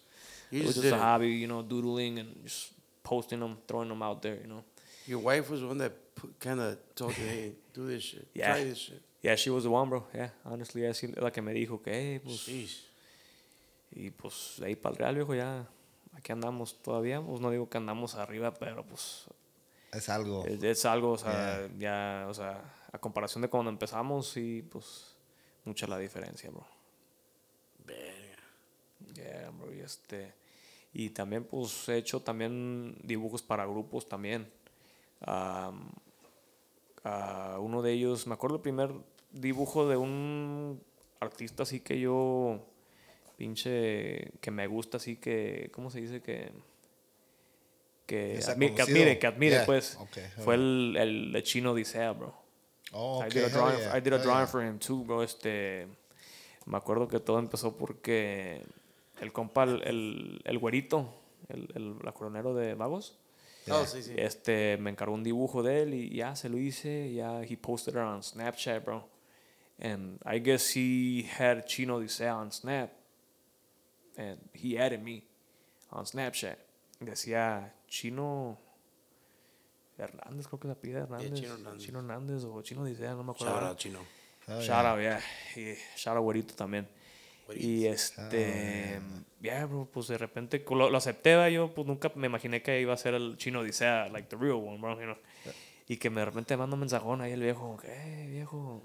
You it was just just a it. hobby, you know, doodling and just posting them, throwing them out there, you know. Your wife was the one that kind of told you, hey, do this shit. Yeah. Try this shit. Yeah, she was the one, bro. Yeah, honestly, yeah, sí, la que me dijo que, hey, pues, Sheesh. y pues de ahí para el Real, viejo, ya, aquí andamos todavía. Pues no digo que andamos arriba, pero pues Es algo. es, es algo, o sea, ya, o sea, a comparación de cuando empezamos, sí, pues, mucha la diferencia, bro. Verga. Yeah, bro, y este. Y también, pues, he hecho también dibujos para grupos también. Am, ah, uno de ellos, me acuerdo el primer dibujo de un artista así que yo, pinche, que me gusta así que, ¿cómo se dice? Que, que, admire, que admire, Yeah, pues. okay, Fue el, el, Chino Odisea, bro. Oh, I okay, did a drawing, yeah, I did a drawing yeah. for him too, bro. Este, me acuerdo que todo empezó porque el compa, el, el, el güerito, el, el la coronero de Magos, Oh, sí, sí. este, me encargó un dibujo de él y ya se lo hice, ya he posted it on Snapchat, bro. And I guess he had Chino Odisea on Snap, and he added me on Snapchat. Decía Chino Hernández, creo que se pide Hernández. Chino Hernández. Chino Hernández o Chino Odisea, no me acuerdo. Shout out, Chino. Hell Shout out, yeah. Y shout out Güerito también. Y Ah, este, yeah, bro, pues de repente lo, lo acepté, yo pues nunca me imaginé que iba a ser el chino Odisea, like the real one, bro, you know. Y que de repente manda un mensajón ahí el viejo, que, "Eh, viejo,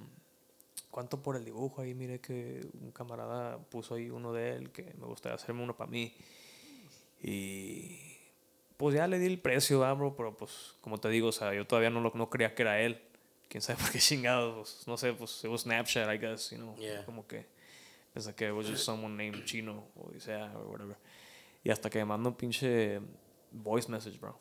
¿cuánto por el dibujo? Ahí mire que un camarada puso ahí uno de él, que me gustaría hacerme uno para mí. Y pues ya le di el precio, ¿va, bro, pero pues como te digo, o sea, yo todavía no, lo, no creía que era él. Quién sabe por qué chingados, pues, no sé, pues it was Snapchat, I guess, you know, Yeah. como que pensé que it was just someone named Chino o sea, or whatever. Y hasta que me manda un pinche voice message, bro.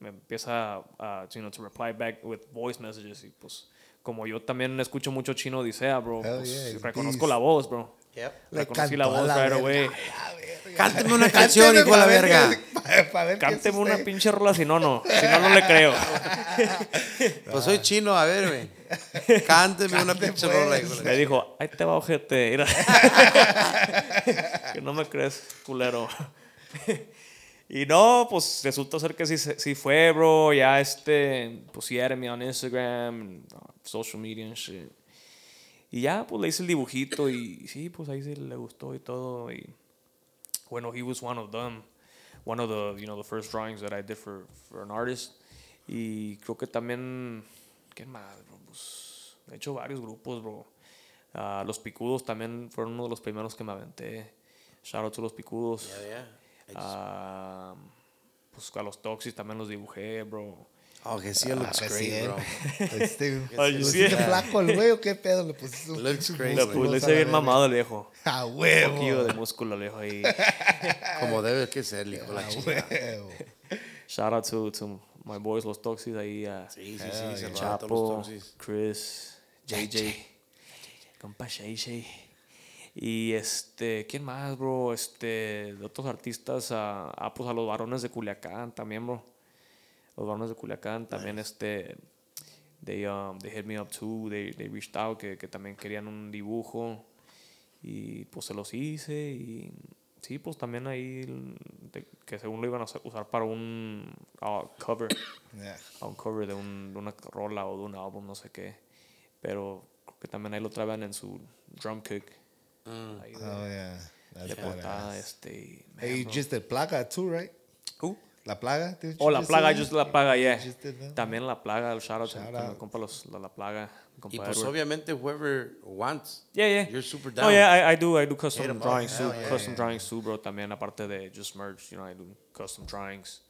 Me empieza a, you know, to reply back with voice messages y pues como yo también escucho mucho Chino Odisea, bro, pues, yeah, it's reconozco beast. la voz, bro. Yep. Le Reconocí la voz verga. away. Cánteme una canción, hijo de la verga. Cánteme una pinche rola, si no, no. Si no, no le creo. Pues soy chino, a ver, güey. Cánteme una pinche rola, hijo Me dijo, ahí te va, ojete. Mira. que no me crees, culero. y no, pues resulta ser que sí, se- sí fue, bro. Ya este, pues sí, era on Instagram, social media and shit. Y ya, pues le hice el dibujito y sí, pues ahí sí le gustó y todo. Y bueno, he was one of them. One of the, you know, the first drawings that I did for, for an artist. Y creo que también, ¿qué más, bro? Pues, he hecho varios grupos, bro. Ah, los Picudos también fueron uno de los primeros que me aventé. Shout out to los Picudos. Yeah, yeah. Just- Ah, pues a los Toxis también los dibujé, bro. Oh, que sí, it looks Ah, great, sí, bro. Este, Ay, ¿lo sí. hiciste flaco el güey o qué pedo? Le pusiste un Looks great, Le, pues, hice a bien mamado el viejo. A Un huevo. poquillo de músculo, le dejo ahí. Como debe que ser, hijo de la A chica. huevo. Shout out to, to my boys, los Toxis, ahí a Sí, sí, sí. Chapo. Chris, JJ, compa Shay Shay. Y este, ¿quién más, bro? Este, de otros artistas, a, ah, pues a los varones de Culiacán también, bro. Los varones de Culiacán también, este, they, um, they hit me up too, they, they reached out, que, que también querían un dibujo. Y pues se los hice y sí, pues también ahí, de- que según lo iban a usar- para un ah, cover Yeah. a un cover de, un, de una rola o de un álbum, no sé qué. Pero creo que también ahí lo traban en su drum kick. Ahí de, Oh, yeah. That's de portada, este. y- Hey, man, just did Plaga too, right? La Plaga? didn't Oh, la plaga, that? la plaga, yeah. También la plaga, el shout out, Shout también out. compa los, la, la plaga. compa Y pues Edward. obviamente whoever wants. Yeah, yeah. You're super Oh, down. yeah, I, I do, I do custom 'em drawings too. Yeah, custom yeah. drawings too, bro. También aparte de just merch, you know, I do custom drawings.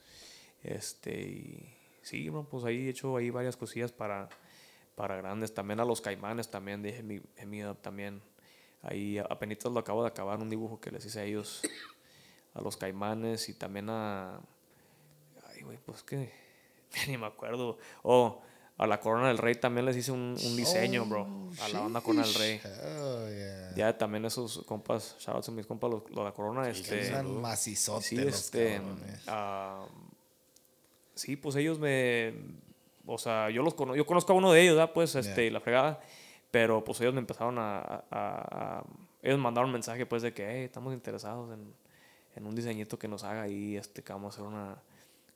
Este, y sí, bro, pues ahí he hecho ahí varias cosillas para, para grandes. También a los caimanes también, de mi, me up también. Ahí apenas lo acabo de acabar un dibujo que les hice a ellos. A los caimanes y también a... Güey, pues que... Ni me acuerdo. Oh, a la Corona del Rey también les hice un, un diseño, bro. A la banda Corona del Rey. Oh, yeah. Ya también esos compas, shout out to mis compas, lo, lo de la corona, este. Son macizotes Sí, los este. ah, sí, pues ellos me. O sea, yo los conozco, yo conozco a uno de ellos, ¿verdad? Pues, este, Yeah. la fregada. Pero pues ellos me empezaron a, a- a- a- Ellos mandaron un mensaje, pues, de que, hey, estamos interesados en, en un diseñito que nos haga ahí, este, que vamos a hacer una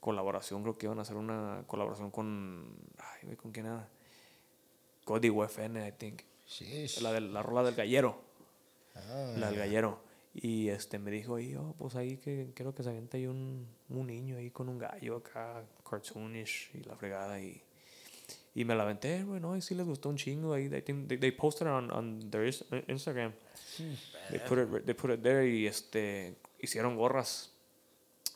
colaboración. Creo que iban a hacer una colaboración con. Ay, ¿con quién era? Código FN, I think. Sheesh. La, la rola del gallero. Ah, La del gallero. Y este me dijo ahí, oh, pues ahí que quiero que se aviente ahí un, un niño ahí con un gallo acá, cartoonish y la fregada. Y, y me la aventé, güey, no, y sí les gustó un chingo. Ahí, they, think- they, they posted it on, on their Instagram. They put, it, they put it there y este, hicieron gorras.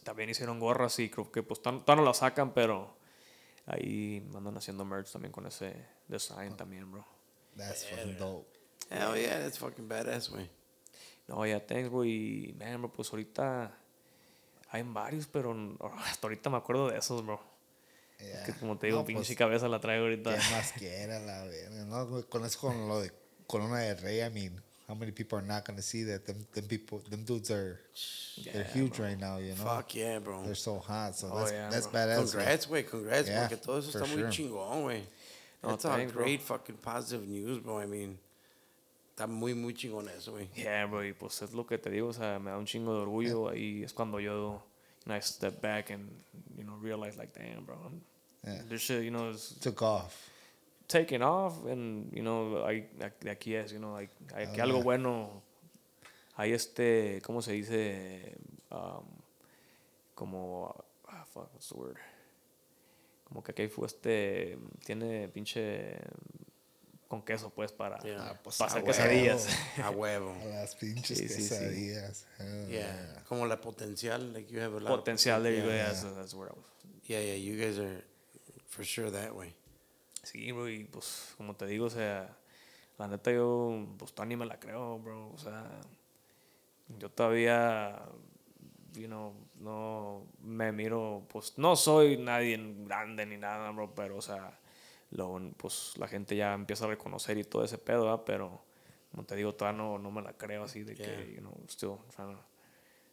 También hicieron gorras y creo que pues todavía no las sacan, pero ahí andan haciendo merch también con ese design también, bro. That's fucking dope. Hell yeah, that's fucking badass, güey. No, ya thanks, bro. Y, man, bro, pues ahorita hay varios, pero hasta ahorita me acuerdo de esos, bro. Yeah. Que como te digo, No, pinche pues, cabeza la traigo ahorita. ¿Qué más quiera la verga? No, güey, con eso con lo de Corona del Rey, I mean, how many people are not gonna see that? Them, them people, them dudes are, they're Yeah, huge right now, you know? Fuck yeah, bro. They're so hot, so Oh, that's, yeah, that's bro. badass. Congrats, güey, congrats, Yeah, porque todo eso for está muy sure. chingón, güey. No, That's all thanks, bro. great fucking positive news, bro. I mean, está muy, muy chingón eso, güey. Yeah, bro. Y pues es lo que te digo, o sea, me da un chingo de orgullo. Ahí es cuando yo, you know, I step back and, you know, realize, like, damn, bro. Yeah. This shit, you know, is Took off. Taking off and, you know, de aquí es, you know, like, hay que algo bueno. Hay este, ¿cómo se dice? Um, como, ah, fuck, what's the word? Como que aquí fue este, tiene pinche con queso, pues, para, Yeah. Ah, pues, para a hacer huevo. quesadillas. A huevo. A las pinches Sí, sí, sí. quesadillas. Hell Yeah. Como la potencial, like you have a lot of Potencial, there you go, yeah. yeah, that's, that's where I was. Yeah, yeah, you guys are for sure that way. Sí, bro, y pues, como te digo, o sea, la neta yo, pues, ni me la creo, bro, o sea, yo todavía, you know, no me miro, pues, no soy nadie grande ni nada, bro, pero, o sea, lo, pues, la gente ya empieza a reconocer y todo ese pedo, ¿verdad? pero, como te digo, todavía no, no me la creo así de Yeah. que, you know, still trying to,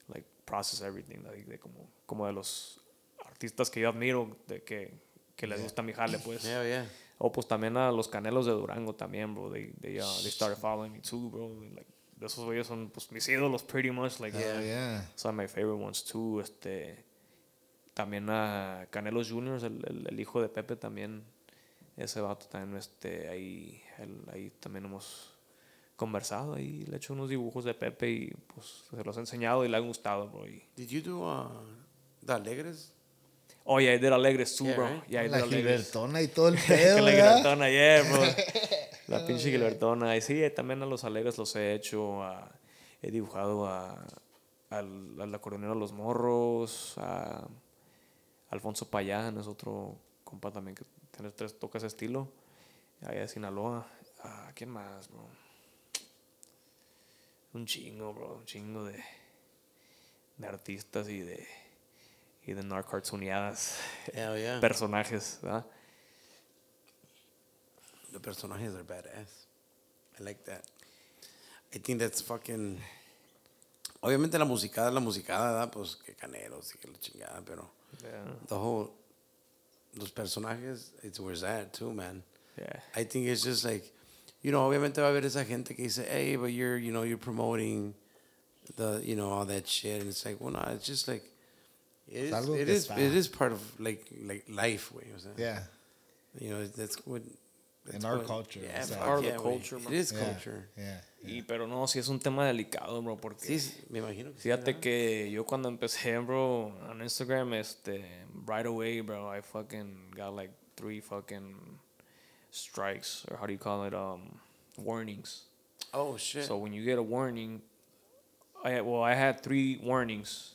like, process everything, like, de como, como de los artistas que yo admiro, de que, que les gusta mi jale, pues. Yeah, yeah. O pues también a los canelos de Durango también, bro. They, they, uh, they started following me too, bro. Like, de esos güeyes son pues mis ídolos pretty much. Like, Hell yeah. some of my favorite ones too. Este, también a Canelos Juniors, el, el, el hijo de Pepe también. Ese vato también, este, ahí, ahí también hemos conversado. Ahí le he hecho unos dibujos de Pepe y pues se los he enseñado y le han gustado, bro. Y, Did you do uh, the Alegres? Oh, yeah, I did Alegres too, Yeah, bro. right? Yeah, I La did. Gilbertona y todo el Que pedo, la. Gilbertona, yeah, bro. La pinche Gilbertona. Y sí, también a los alegres los he hecho. a- he dibujado a, al, al acordeonero de los morros, a Alfonso Payán, es otro compa también que tiene tres toca ese estilo. Allá de Sinaloa. ¿A quién más, bro? Un chingo, bro. Un chingo de, de artistas y de, y de narcartooniadas. Hell yeah. Personajes, ¿verdad? The personajes are badass. I like that. I think that's fucking. Obviamente la musicada es la musicada, ¿verdad? Pues que caneros y que la chingada, pero Yeah. the whole. Los personajes, it's where it's at too, man. Yeah. I think it's just like, you know, obviamente va a haber esa gente que dice, hey, but you're, you know, you're promoting the, you know, all that shit. And it's like, well, no, it's just like, it is, algo it que is, está. it is part of like, like life, güey. O sea, Yeah. You know, that's what. that's our what- culture, Yeah, o sea. Part of the yeah, culture, It man. is Yeah. culture. Yeah. Y pero no, sí es un tema delicado, bro, porque Sí, sí, me imagino que fíjate ¿verdad? que yo cuando empecé, bro, on Instagram, este, right away, bro, I fucking got like three fucking strikes, or how do you call it, um, warnings. Oh, shit. So when you get a warning, I had, well, I had three warnings.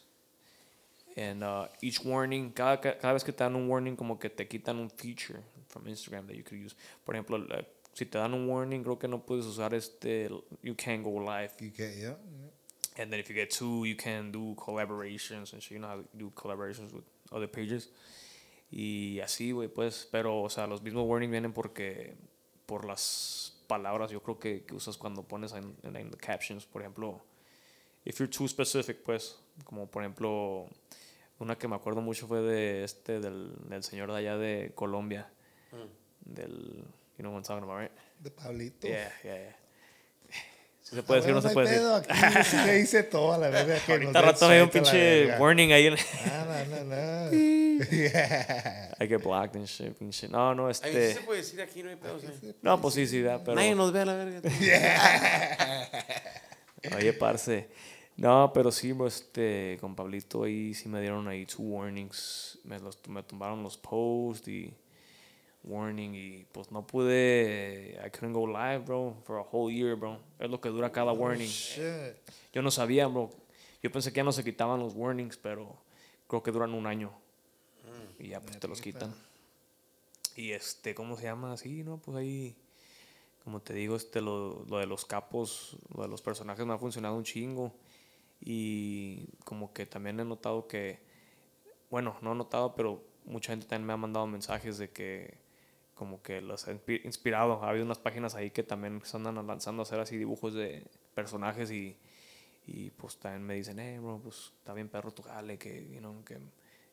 And uh, each warning, cada, ca- cada vez que te dan un warning, como que te quitan un feature from Instagram that you could use. Por ejemplo, la- si te dan un warning, creo que no puedes usar este, you can't go live. You get, yeah. And then if you get two, you can do collaborations and shit. You know how to do collaborations with other pages. Y así, güey, pues. Pero, o sea, los mismos warnings vienen porque. Por las palabras, yo creo que, que usas cuando pones en, en, en the captions. Por ejemplo, if you're too specific, pues. Como por ejemplo, una que me acuerdo mucho fue de este, del, del señor de allá de Colombia. Del. You know what I'm talking about, right? De Pablito. Yeah, yeah, yeah. Si se puede decir o no Bueno, se puede decir. pedo, Aquí se dice todo a la verga. que nos Ahorita den rato hay un pinche warning ahí en... Ah, no, no, no. I get blocked and shit, pinche. No, no, Ay, sí este. se puede decir aquí, no hay pedos. eh. No, pues sí, sí, da, pero. Nadie nos ve a la verga. Oye, parce. No, pero sí, bro, este, con Pablito ahí sí me dieron ahí two warnings. Me, los, me tumbaron los posts y warning y pues no pude, I couldn't go live, bro, for a whole year, bro. Es lo que dura cada warning. Shit. Yo no sabía, bro. Yo pensé que ya no se quitaban los warnings, pero creo que duran un año. Y ya pues te los quitan. Y este, ¿cómo se llama? Sí, no, pues ahí, como te digo, este, lo, lo de los capos, lo de los personajes me ha funcionado un chingo. Y como que también he notado que, bueno, no he notado, pero mucha gente también me ha mandado mensajes de que como que los ha inspi- inspirado. Ha habido unas páginas ahí que también se andan lanzando a hacer así dibujos de personajes y, y pues también me dicen, eh, bro, pues está bien perro tu jale, que, you know, que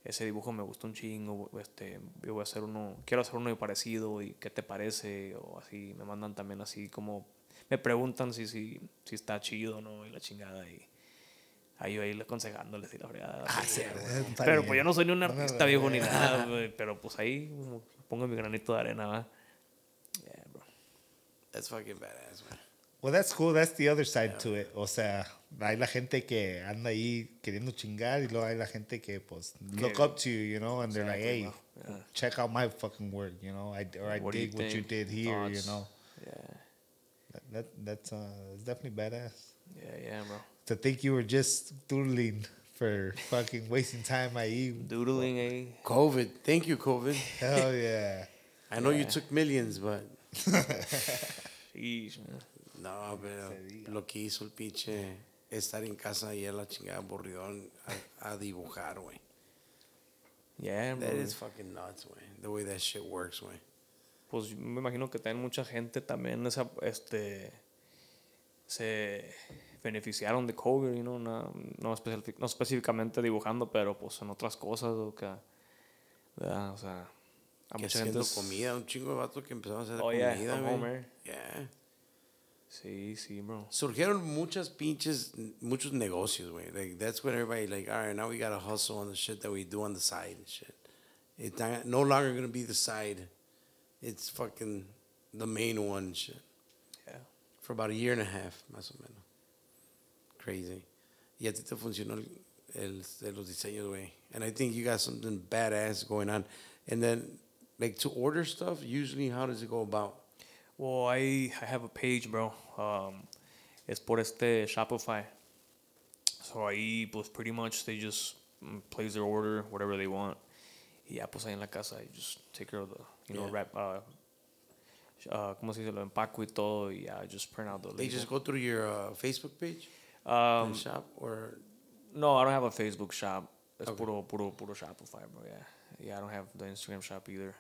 ese dibujo me gustó un chingo, este, yo voy a hacer uno, quiero hacer uno parecido y qué te parece, o así, me mandan también así como, me preguntan si, si, si está chido o no, y la chingada, y ahí yo ahí aconsejándoles y la fregada. así, güey. Está pero bien. pues yo no soy ni un artista viejo ni nada, güey, pero pues ahí pongo mi granito de arena, ¿va? Yeah, bro. That's fucking badass, man. Well, that's cool. That's the other side to it. O sea, hay la gente que anda ahí queriendo chingar y luego hay la gente que, pues, look up to you, you know, and they're like, hey. Yeah. check out my fucking work, you know, I, or I What do you what you did here, you Thoughts? know. Yeah, That, that that's uh, it's definitely badass. yeah, yeah, bro. To think you were just doodling for fucking wasting time ahí. Doodling, eh? COVID. Thank you, COVID. Hell yeah. I know you took millions, but Sheesh, man. no, pero lo que hizo el pinche estar en casa y a la chingada aburridón a, a dibujar, güey. Yeah, bro. That is fucking nuts, güey. The way that shit works, güey. Pues me imagino que también mucha gente también esa, este, se beneficiaron de COVID, you know, no, no, específicamente dibujando, pero pues en otras cosas, o que, ¿verdad? o sea, a Que mucha haciendo gente... es- comida, un chingo de vatos que empezaron a hacer Oh, yeah, comida, home, eh. Yeah. Sí, sí, bro. Surgieron muchas pinches, muchos negocios, güey. Like, that's when everybody, like, all right, now we got to hustle on the shit that we do on the side and shit. It's not, no longer to be the side. It's fucking the main one shit. Yeah. For about a year and a half, más o menos. Crazy. Y a ti te funcionó el, el, de los diseños, güey. And I think you got something badass going on. And then, like, to order stuff, usually, how does it go about? Well, I, I have a page, bro. Um, es por este Shopify. So ahí, pues, pretty much they just mm, place their order, whatever they want. Y ya, pues, ahí en la casa, I just take care of the, you know, Yeah. wrap, uh, uh, ¿cómo se dice? Lo empaco y todo. Y I just print out the They label. just go through your uh, Facebook page um, shop, or no, I don't have a Facebook shop. Es Okay. puro, puro, puro Shopify, bro, yeah. Yeah, I don't have the Instagram shop either.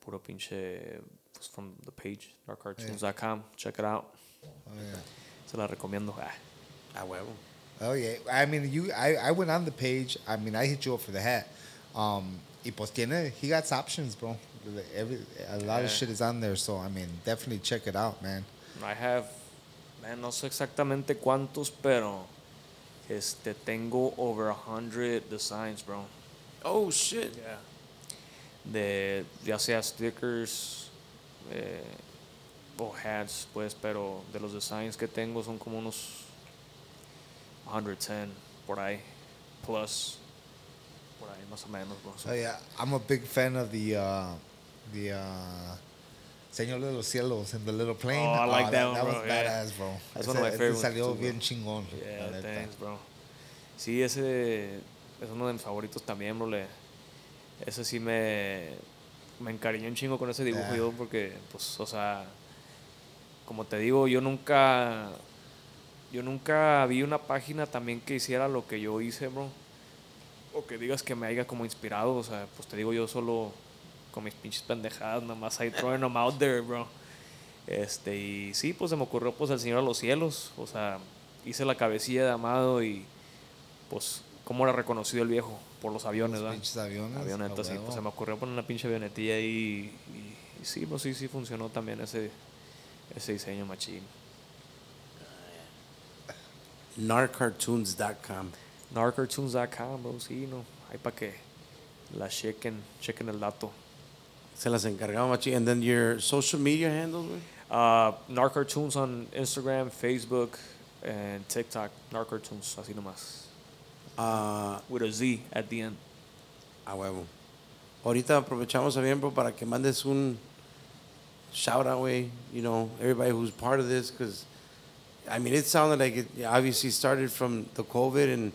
Puro pinche, pues, from the page, darkcartoons.com. Check it out. Oh, yeah. Se la recomiendo. Ah. a huevo. Oh yeah, I mean, you. I, I went on the page. I mean, I hit you up for the hat. Um, y pues tiene, he got options, bro. Every a lot Yeah. of shit is on there, so I mean, definitely check it out, man. I have, man, no sé exactamente cuántos, pero este tengo over a hundred designs, bro. Oh shit! Yeah. De ya sea stickers eh, o hats, pues, pero de los designs que tengo son como unos 110 por ahí, plus por ahí más o menos, bro. So, Oh yeah, I'm a big fan of the uh, the uh, Señor de los Cielos and the little plane. Oh, I like that one, That bro, was yeah. badass, bro. That's Ese- one of my ese favorite ones Salió too, bien chingón. Yeah, la thanks, bro. Sí, ese es uno de mis favoritos también, bro. Ese sí me, me encariñó un chingo con ese dibujo Yeah. yo porque, pues, o sea, como te digo, yo nunca, yo nunca vi una página también que hiciera lo que yo hice, bro. O que digas que me haya como inspirado, o sea, pues te digo yo solo con mis pinches pendejadas, nada más ahí throwing them out there, bro. Este, y sí, pues se me ocurrió pues el Señor a los cielos, o sea, hice la cabecilla de Amado y pues cómo era reconocido el viejo por los aviones, Los ¿verdad? pinches aviones. Avionetas, a sí, pues se me ocurrió poner una pinche avionetilla ahí y, y sí, pues sí, sí funcionó también ese, ese diseño machín. Narcartoons.com. Narcartoons.com, bro, sí, no, hay para que la chequen, chequen el dato. Se las encargaba machi. And then your social media handles, güey. Uh, Narcartoons on Instagram, Facebook, and TikTok. Narcartoons, así nomás. Ah, With a Z at the end. a huevo. Ahorita aprovechamos también, bro, para que mandes un shout out, way, you know, everybody who's part of this, because, I mean, it sounded like it obviously started from the COVID, and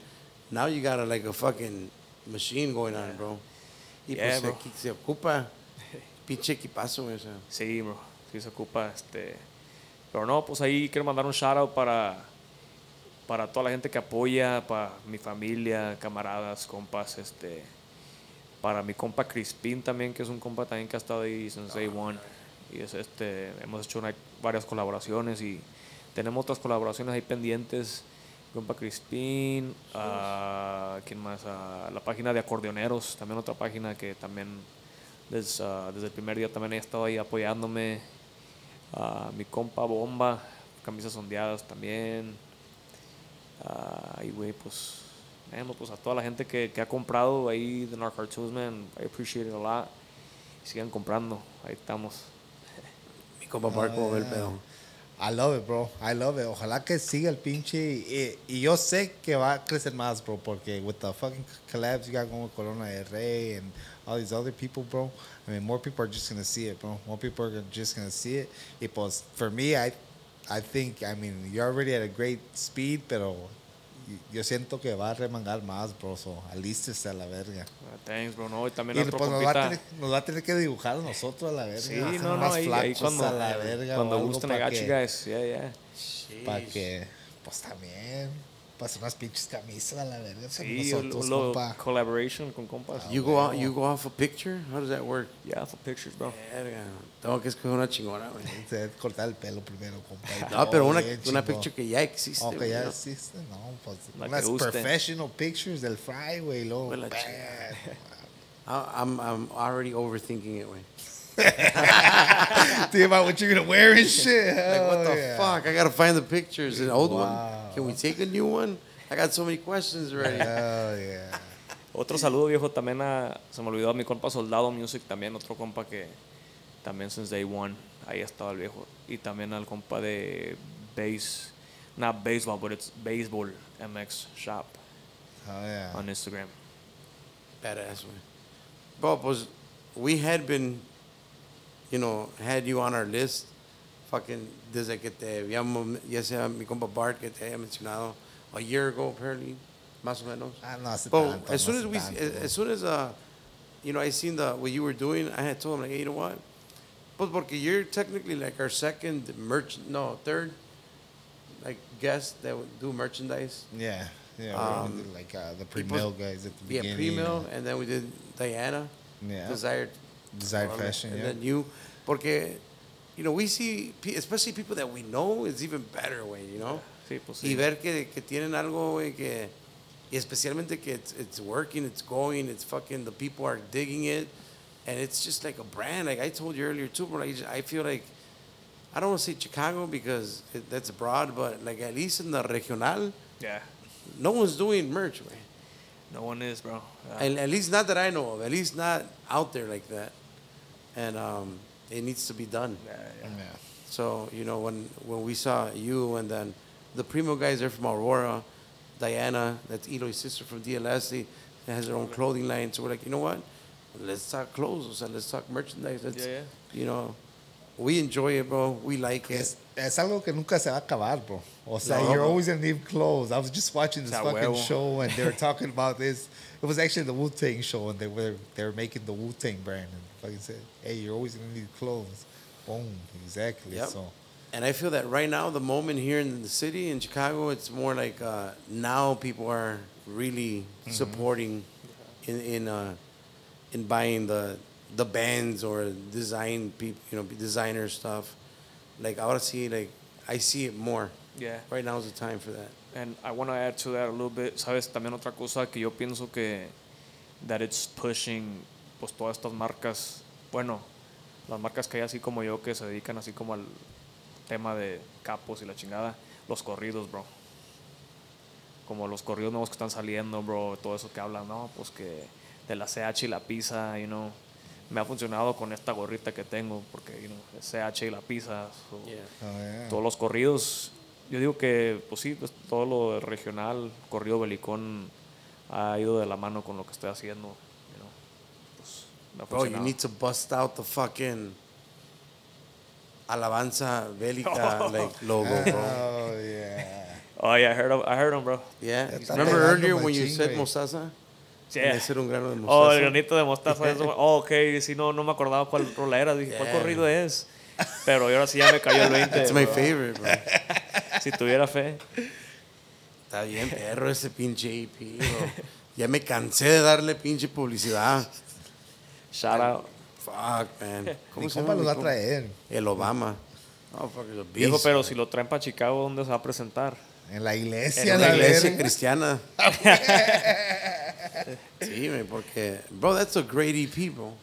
now you got a, like a fucking machine going on, bro. Y Yeah, pues bro. aquí se ocupa pinche equipazo, güey, o sea. Sí, bro. Sí se ocupa, este... Pero no, pues ahí quiero mandar un shout out para, para toda la gente que apoya, para mi familia, camaradas, compas, este... Para mi compa Crispín también, que es un compa también que ha estado ahí since day one. Y es este, hemos hecho una- varias colaboraciones y tenemos otras colaboraciones ahí pendientes. Compa Crispín, ah, ¿quién más? Ah, la página de acordeoneros, también otra página que también desde, ah, desde el primer día también he estado ahí apoyándome. Ah, mi compa Bomba, camisas ondeadas también. Ah, y güey, pues, man, pues a toda la gente que, que ha comprado ahí de Narc Cartoons, man, I appreciate it a lot. Y sigan comprando, ahí estamos. Mi compa Bart, como ve el pedo. I love it, bro. I love it. Ojalá que siga el pinche. Y, y yo sé que va a crecer más, bro, porque with the fucking collabs you got going with Corona del Rey and all these other people, bro. I mean, more people are just gonna see it, bro. More people are just gonna see it. Y pues, for me, I, I think, I mean, you're already at a great speed, pero yo siento que va a remangar más, bro. So, alístese a la verga. Ah, thanks, bro. No, y también Y otro pues nos va, a tener, nos va a tener que dibujar a nosotros a la verga. Sí, no, no, más ahí, ahí cuando, a la verga. cuando gusten, I got you guys. Yeah, yeah. Para que, pues también, para hacer unas pinches camisas a la verga. Sí, nosotros, little compa. collaboration con compas. You go, out, you go off a picture? How does that work? Yeah, for pictures, bro. Verga, tengo que escoger una chingona, güey. Se debe cortar el pelo primero, compa. y No, pero una, una picture que ya existe. Ok, ya ¿no? existe, no, pues La unas professional pictures del fry, güey, luego, la I'm, I'm already overthinking it, güey. Think about what you're gonna wear and shit. Like, what the yeah. fuck? I gotta find the pictures. An old one. Wow. Can we take a new one? I got so many questions already. Hell yeah. Otro saludo viejo también a, se me olvidó a mi compa Soldado Music también, otro compa que también since day one, ahí estaba el viejo. Y también al compa de Base, not baseball, but it's Baseball MX Shop Hell yeah. on Instagram. Badass, güey. Bro, pues, we had been, you know, had you on our list, fucking, desde que te habíamos, ya sea mi compa Bart que te haya mencionado, a year ago, apparently, más o menos. Ah, no hace But tanto, as soon as we, tanto, as, as soon as uh, you know, I seen the what you were doing, I had told him like, hey, you know what? But porque you're technically like our second merch, no, third, like guest that would do merchandise. Yeah, yeah. Um, we did like uh, the pre-mill guys at the beginning. Yeah, pre-mill, and then we did Diana, Yeah. desired, Desired um, fashion, and yeah. then you, porque, you know, we see, pe- especially people that we know, it's even better, way, you know. Sí, pues y sí. ver que, que tienen algo, güey, que, y especialmente que it's, it's working, it's going, it's fucking, the people are digging it, and it's just like a brand. Like I told you earlier too, bro, like, I feel like, I don't want to say Chicago because it, that's broad, but like at least in the regional, Yeah, no one's doing merch, man. no one is, bro. Yeah. At, at least not that I know of. At least not out there like that. And um, it needs to be done. Yeah, yeah. Yeah. So you know when when we saw you and then the Primo guys are from Aurora, Diana, that's Eloy's sister from DLS, they they has their own clothing line. So we're like, you know what? Let's talk clothes and let's talk merchandise. Let's, Yeah, yeah. You know, we enjoy it, bro. We like it. Es, es algo que nunca se va a acabar, bro. O sea, No, you're bro. always gonna need clothes. I was just watching this fucking huevo. show and they were talking about this. It was actually the Wu Tang show and they were they were making the Wu Tang brand and fucking said, "Hey, you're always gonna need clothes." Boom, exactly. Yep. So And I feel that right now, the moment here in the city, in Chicago, it's more like uh, now people are really supporting in in uh, in buying the the bands or design people, you know, designer stuff. Like I want to see, like I see it more. Yeah. Right now is the time for that. And I want to add to that a little bit. Sabes, también otra cosa que yo pienso que that it's pushing pues todas estas marcas, bueno, las marcas que hay así como yo que se dedican así como al tema de capos y la chingada, los corridos, bro. Como los corridos nuevos que están saliendo, bro, todo eso que hablan, no, pues que el CH y la pizza, you know. Me ha funcionado con esta gorrita que tengo, porque, you know, el CH y la pizza. so, Yeah. Oh, yeah. Todos los corridos, yo digo que, pues sí, pues, todo lo regional, corrido belicón, ha ido de la mano con lo que estoy haciendo, you know. Pues, me ha Bro, you need to bust out the fucking alabanza bélica like logo, bro. Oh, yeah. Oh, yeah, I heard, of- I heard him, bro. Yeah. Remember earlier when you said güey. Ese era un grano de Oh, mostaza. el granito de mostaza. eso, oh, ok, si no, no me acordaba cuál rola era. Dije, ¿cuál Yeah. corrido es? Pero ahora sí ya me cayó el 20. It's my bro. favorite, bro. Si tuviera fe. Está bien, perro, ese pinche EP, bro. Ya me cansé de darle pinche publicidad. Shout out. Fuck, man. ¿Cómo se llama? los va a traer El Obama. Oh, fuck, el Viejo, pero si lo traen para Chicago, ¿dónde se va a presentar? en la iglesia. En la la iglesia cristiana. sí, man, porque, bro, that's a great EP, bro.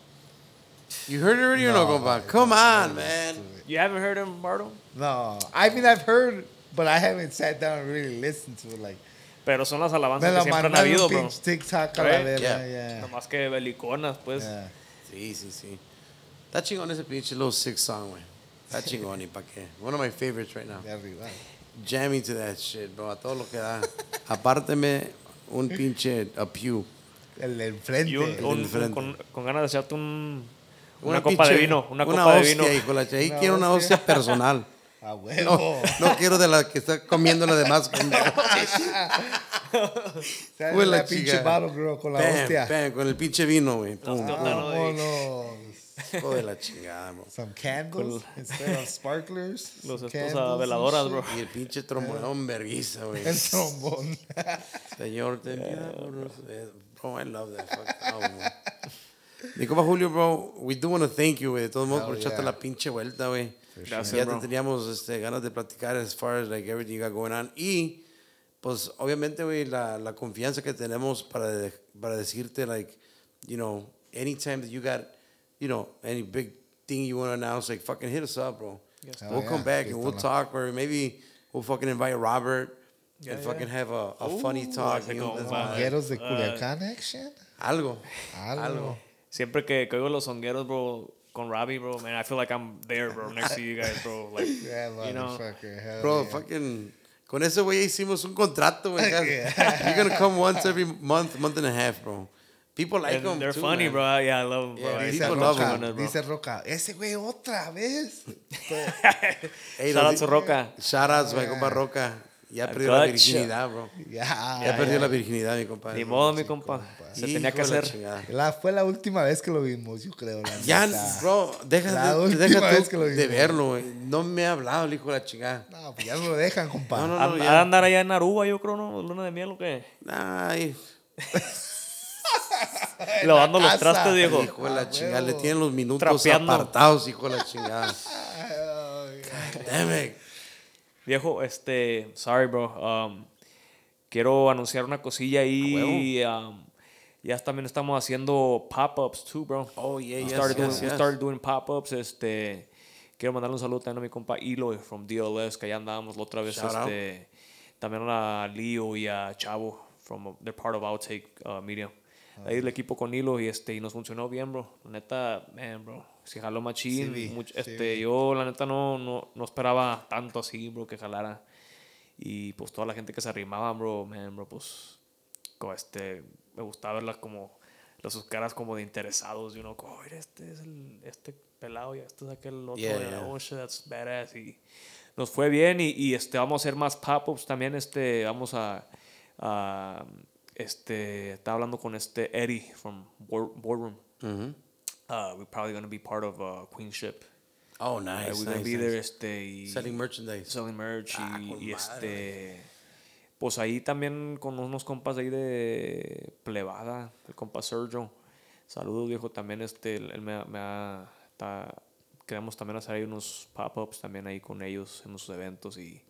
You heard it already or no, compa? Come on, man. You haven't heard him, Bardo? No, I mean I've heard, but I haven't sat down and really listened to it. Like, Pero son las alabanzas que siempre han habido, bro. TikTok a la Right? verga. Yeah. Yeah. Nomás que beliconas, pues. Yeah. Sí, sí, sí. Está chingón ese pinche little six song, güey. Está chingón y pa' qué. One of my favorites right now. De arriba. Jamming to that shit, bro. A todo lo que da. Apárteme un pinche a pew. El del frente. Y un, un- un- diferente. con, con ganas de echarte un, una, Una copa de pinche- vino. Una, una copa de hostia, vino. hijo de la ch- Ahí Una quiero una hostia. personal. A No, huevo. no quiero de la que está comiendo la demás. Huele la pinche bottle girl con la Bam, hostia. bam, con el pinche vino, güey. Pum. Hostia. Hijo de la chingada, bro. Some candles instead of sparklers. Los and veladoras, bro. Y el pinche trombón verguiza, güey. El trombón. Señor, ten piedad nosotros. Bro, I love that fucking album. Mi compa Julio, bro, we do want to thank you, güey. De todos modos, por echarte yeah. la pinche vuelta, güey. Gracias, Ya bro. te teníamos este, ganas de platicar as far as like everything you got going on. Y, pues, obviamente, güey, la, la confianza que tenemos para, de- para decirte, like, you know, anytime that you got, you know, any big thing you want to announce, like, fucking hit us up, bro. Hell we'll come back Aquí and we'll talk, or maybe we'll fucking invite Robert Yeah, and yeah. fucking have a, a funny talk. you know, compa. that's- Gueros de uh, Culiacán action. Algo. Algo. Algo. Siempre que que oigo los songueros, bro, con Robbie, bro, man, I feel like I'm there, bro, next to you guys, bro. Like, Yeah, you know, motherfucker. Hell Bro, yeah. fucking. Con ese güey hicimos un contrato, güey. You're gonna come once every month, month and a half, bro. People like them they're too, funny, man. bro. Yeah, I love them, bro. Yeah, Dice people love Roca, bro. dice Roca, ese güey otra vez. Hey, Shout out to Roca. Shout outs, mi compa Roca. Ya A perdió la virginidad, bro. ya, Ya perdió la virginidad, mi compa. Ni modo, mi compa. Se tenía que la hacer. La, fue la última vez que lo vimos, yo creo. la Ya, neta. bro, deja, La de, deja vez tú que lo de verlo, güey. No me ha hablado el hijo de la chingada. No, pues ya no lo dejan, compa. No, no, no, ha de ya. andar allá en Aruba, yo creo, ¿no? Luna de miel o qué. Ay, Lavando la los trastes, viejo. hijo de la Ah, chingada. Le tienen los minutos Trapeando. apartados, hijo de la chingada. Ay, Damn it. Viejo, este, sorry, bro. Um, quiero anunciar una cosilla ahí. Um, ya también estamos haciendo pop-ups, too, bro. Oh, yeah, we yes, started, doing, yes, we yes. started doing pop-ups. Este, quiero mandarle un saludo también a mi compa Eloy from DLS, que allá andábamos la otra vez. Shout out. este, también a Leo y a Chavo, from, they're part of Outtake uh, Media. Ah. Ahí el equipo con Hilo y este y nos funcionó bien, bro. La neta, man, bro. Si jaló machín. Sí mucho- sí este, yo la neta no, no, no esperaba tanto así, bro, que jalara. Y pues toda la gente que se arrimaba, bro, man, bro, pues co- este, me gustaba verlas como las sus caras como de interesados, you know, como, "Oh, mira, este es el, este pelado y este es aquel otro, Yeah, y, yeah. oh shit, that's badass. Y nos fue bien y, y, este, vamos a hacer más pop-ups también, este, vamos a, a, este, estaba hablando con este Eddie from Board- Boardroom. Mhm. Uh, we're probably going to be part of uh, Queenship. Oh, Uh, nice. we're going to be nice. there, este, y Selling merchandise. selling merch Ah, y, este pues ahí también con unos compas ahí de plebada el compa Sergio saludos viejo también este él me, me ha está- queremos también hacer ahí unos pop-ups también ahí con ellos en los eventos y,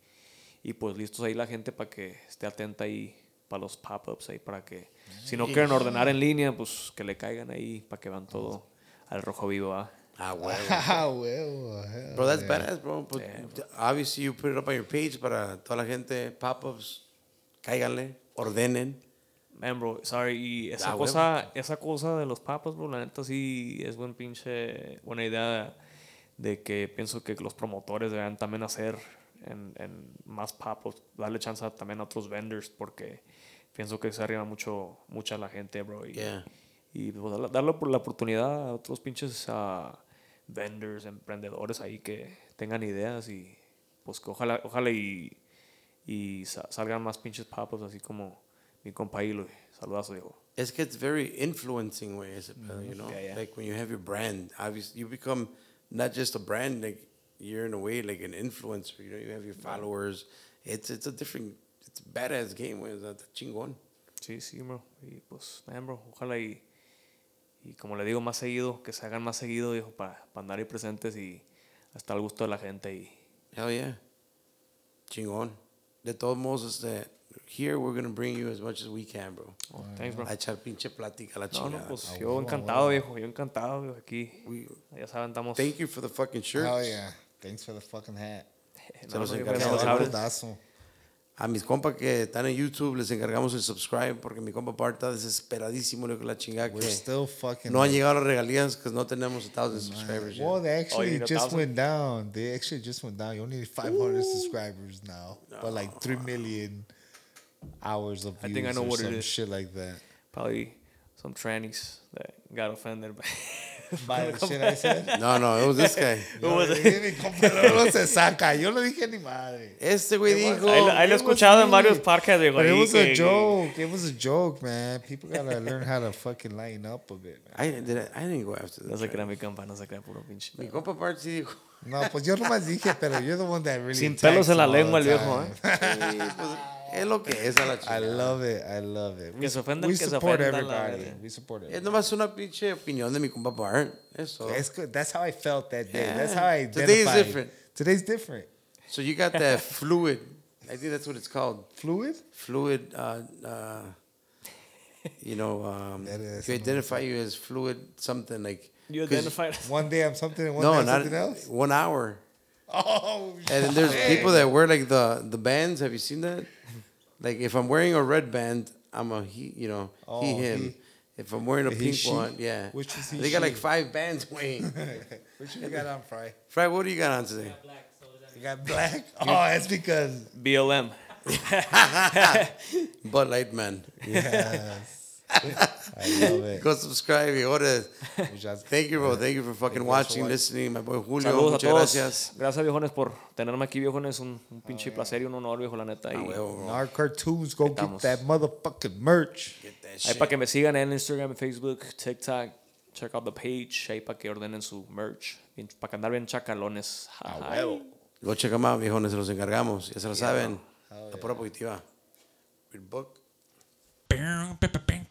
y pues listos ahí la gente para que esté atenta ahí para los pop-ups ahí para que si no quieren ordenar en línea pues que le caigan ahí para que van todo al rojo vivo ¿ah? Ah, huevo. Ah, huevo. hell Bro, that's yeah. badass, bro. But obviously, you put it up on your page para toda la gente, pop-ups, cáiganle, ordenen. Man, bro, sorry, y esa Ah, cosa, esa cosa de los papas, bro, la neta sí es buen pinche, buena idea de que pienso que los promotores deberían también hacer en, en más papas, darle chance a- también a otros vendors, porque pienso que se arriba mucho, mucha la gente, bro, y, Yeah. y pues, darle, darle por la oportunidad a otros pinches ah, vendors, emprendedores ahí que tengan ideas y pues que ojalá, ojalá y, y sa- salgan más pinches papas así como mi compa Hilo. Saludazo, viejo. Es que it's very influencing way, ese pedo, you know? Mm-hmm. Yeah, yeah. Like when you have your brand, obviously you become not just a brand, like you're in a way like an influencer, you know, you have your followers. It's it's a different it's a badass game, güey, está chingón. Sí, sí, bro. Y pues, man, bro, ojalá y, y como le digo, más seguido, que se hagan más seguido, viejo, para andar ahí presentes y hasta el gusto de la gente. Y Hell yeah. Chingón. De todos modos, este, here we're gonna bring you as much as we can, bro. oh, thanks, bro. A echar pinche plática a la No, chingada. no, pues yo encantado, viejo. Yo encantado, viejo, aquí. We- Ya saben, estamos. thank you for the fucking shirts. Oh yeah. Thanks for the fucking hat. No, Se los no, A mis compas que están en YouTube les encargamos el subscribe porque mi compa Bart está desesperadísimo le con la chingada We're que still fucking. no han llegado las regalías que no tenemos a thousand subscribers yet. Well, they actually a just thousand? went down. They actually just went down. You only need 500 subscribers now, but like three million hours of I views think I know or what it some is. shit like that. Probably some trannies that got offended by. By I. No, no, it was this guy. Mi compa, no, no se saca. Yo no dije ni madre. Este güey dijo. Ahí, lo- he it was escuchado en varios podcasts, it was a joke. It was a joke, man. People gotta learn how to fucking lighten up a bit. man. I, did I, I didn't go after No that. se crea mi campa, no se crea puro pinche. Mi compa Bart sí dijo. No, pues yo nomás dije, pero you're the one that really. Sin pelos en la lengua el viejo. ¿eh? Sí, pues, es lo que es a la I love it. I love it. Que se ofenda we el que se support ofenda, everybody. verga. We support Es it. nomás una pinche opinión de mi compa Bart. Eso. That's good. That's how I felt that day. That's how I Today is identified. different. Today's different. So you got that fluid. I think that's what it's called. Fluid. Fluid. Uh, uh, you know, um, That is you identify you as fluid something like. You 'cause- identified. One day I'm something, and one No, day I'm not something else. one hour. Oh, And then there's people that wear like the the bands. Have you seen that? Like if I'm wearing a red band, I'm a he. You know, Oh, he him. he. If I'm wearing a pink she? one, yeah. Which is he, They got like five bands. Wait, which you got on, Fry? Fry, what do you got on today? You got black. Oh, that's because BLM. Bud Light Man. yes. I love it. Go subscribe. y ahora- Muchas- Thank you, bro. Thank you for fucking watching, listening. My boy Julio. Saludos a Muchas todos. gracias. Gracias, viejones, por tenerme aquí, viejones. Un, un pinche placer y un honor, viejo, la neta. Ah, Y. Our cartoons go get that motherfucking merch. Get that ahí shit. para que me sigan en Instagram, Facebook, TikTok. Check out the page. Ahí para que ordenen su merch. bien- Para que andar bien chacalones. Ay. Go check them out, viejones. Se los encargamos. Ya se lo saben. La pura positiva. Read book. Bam, bam, bam,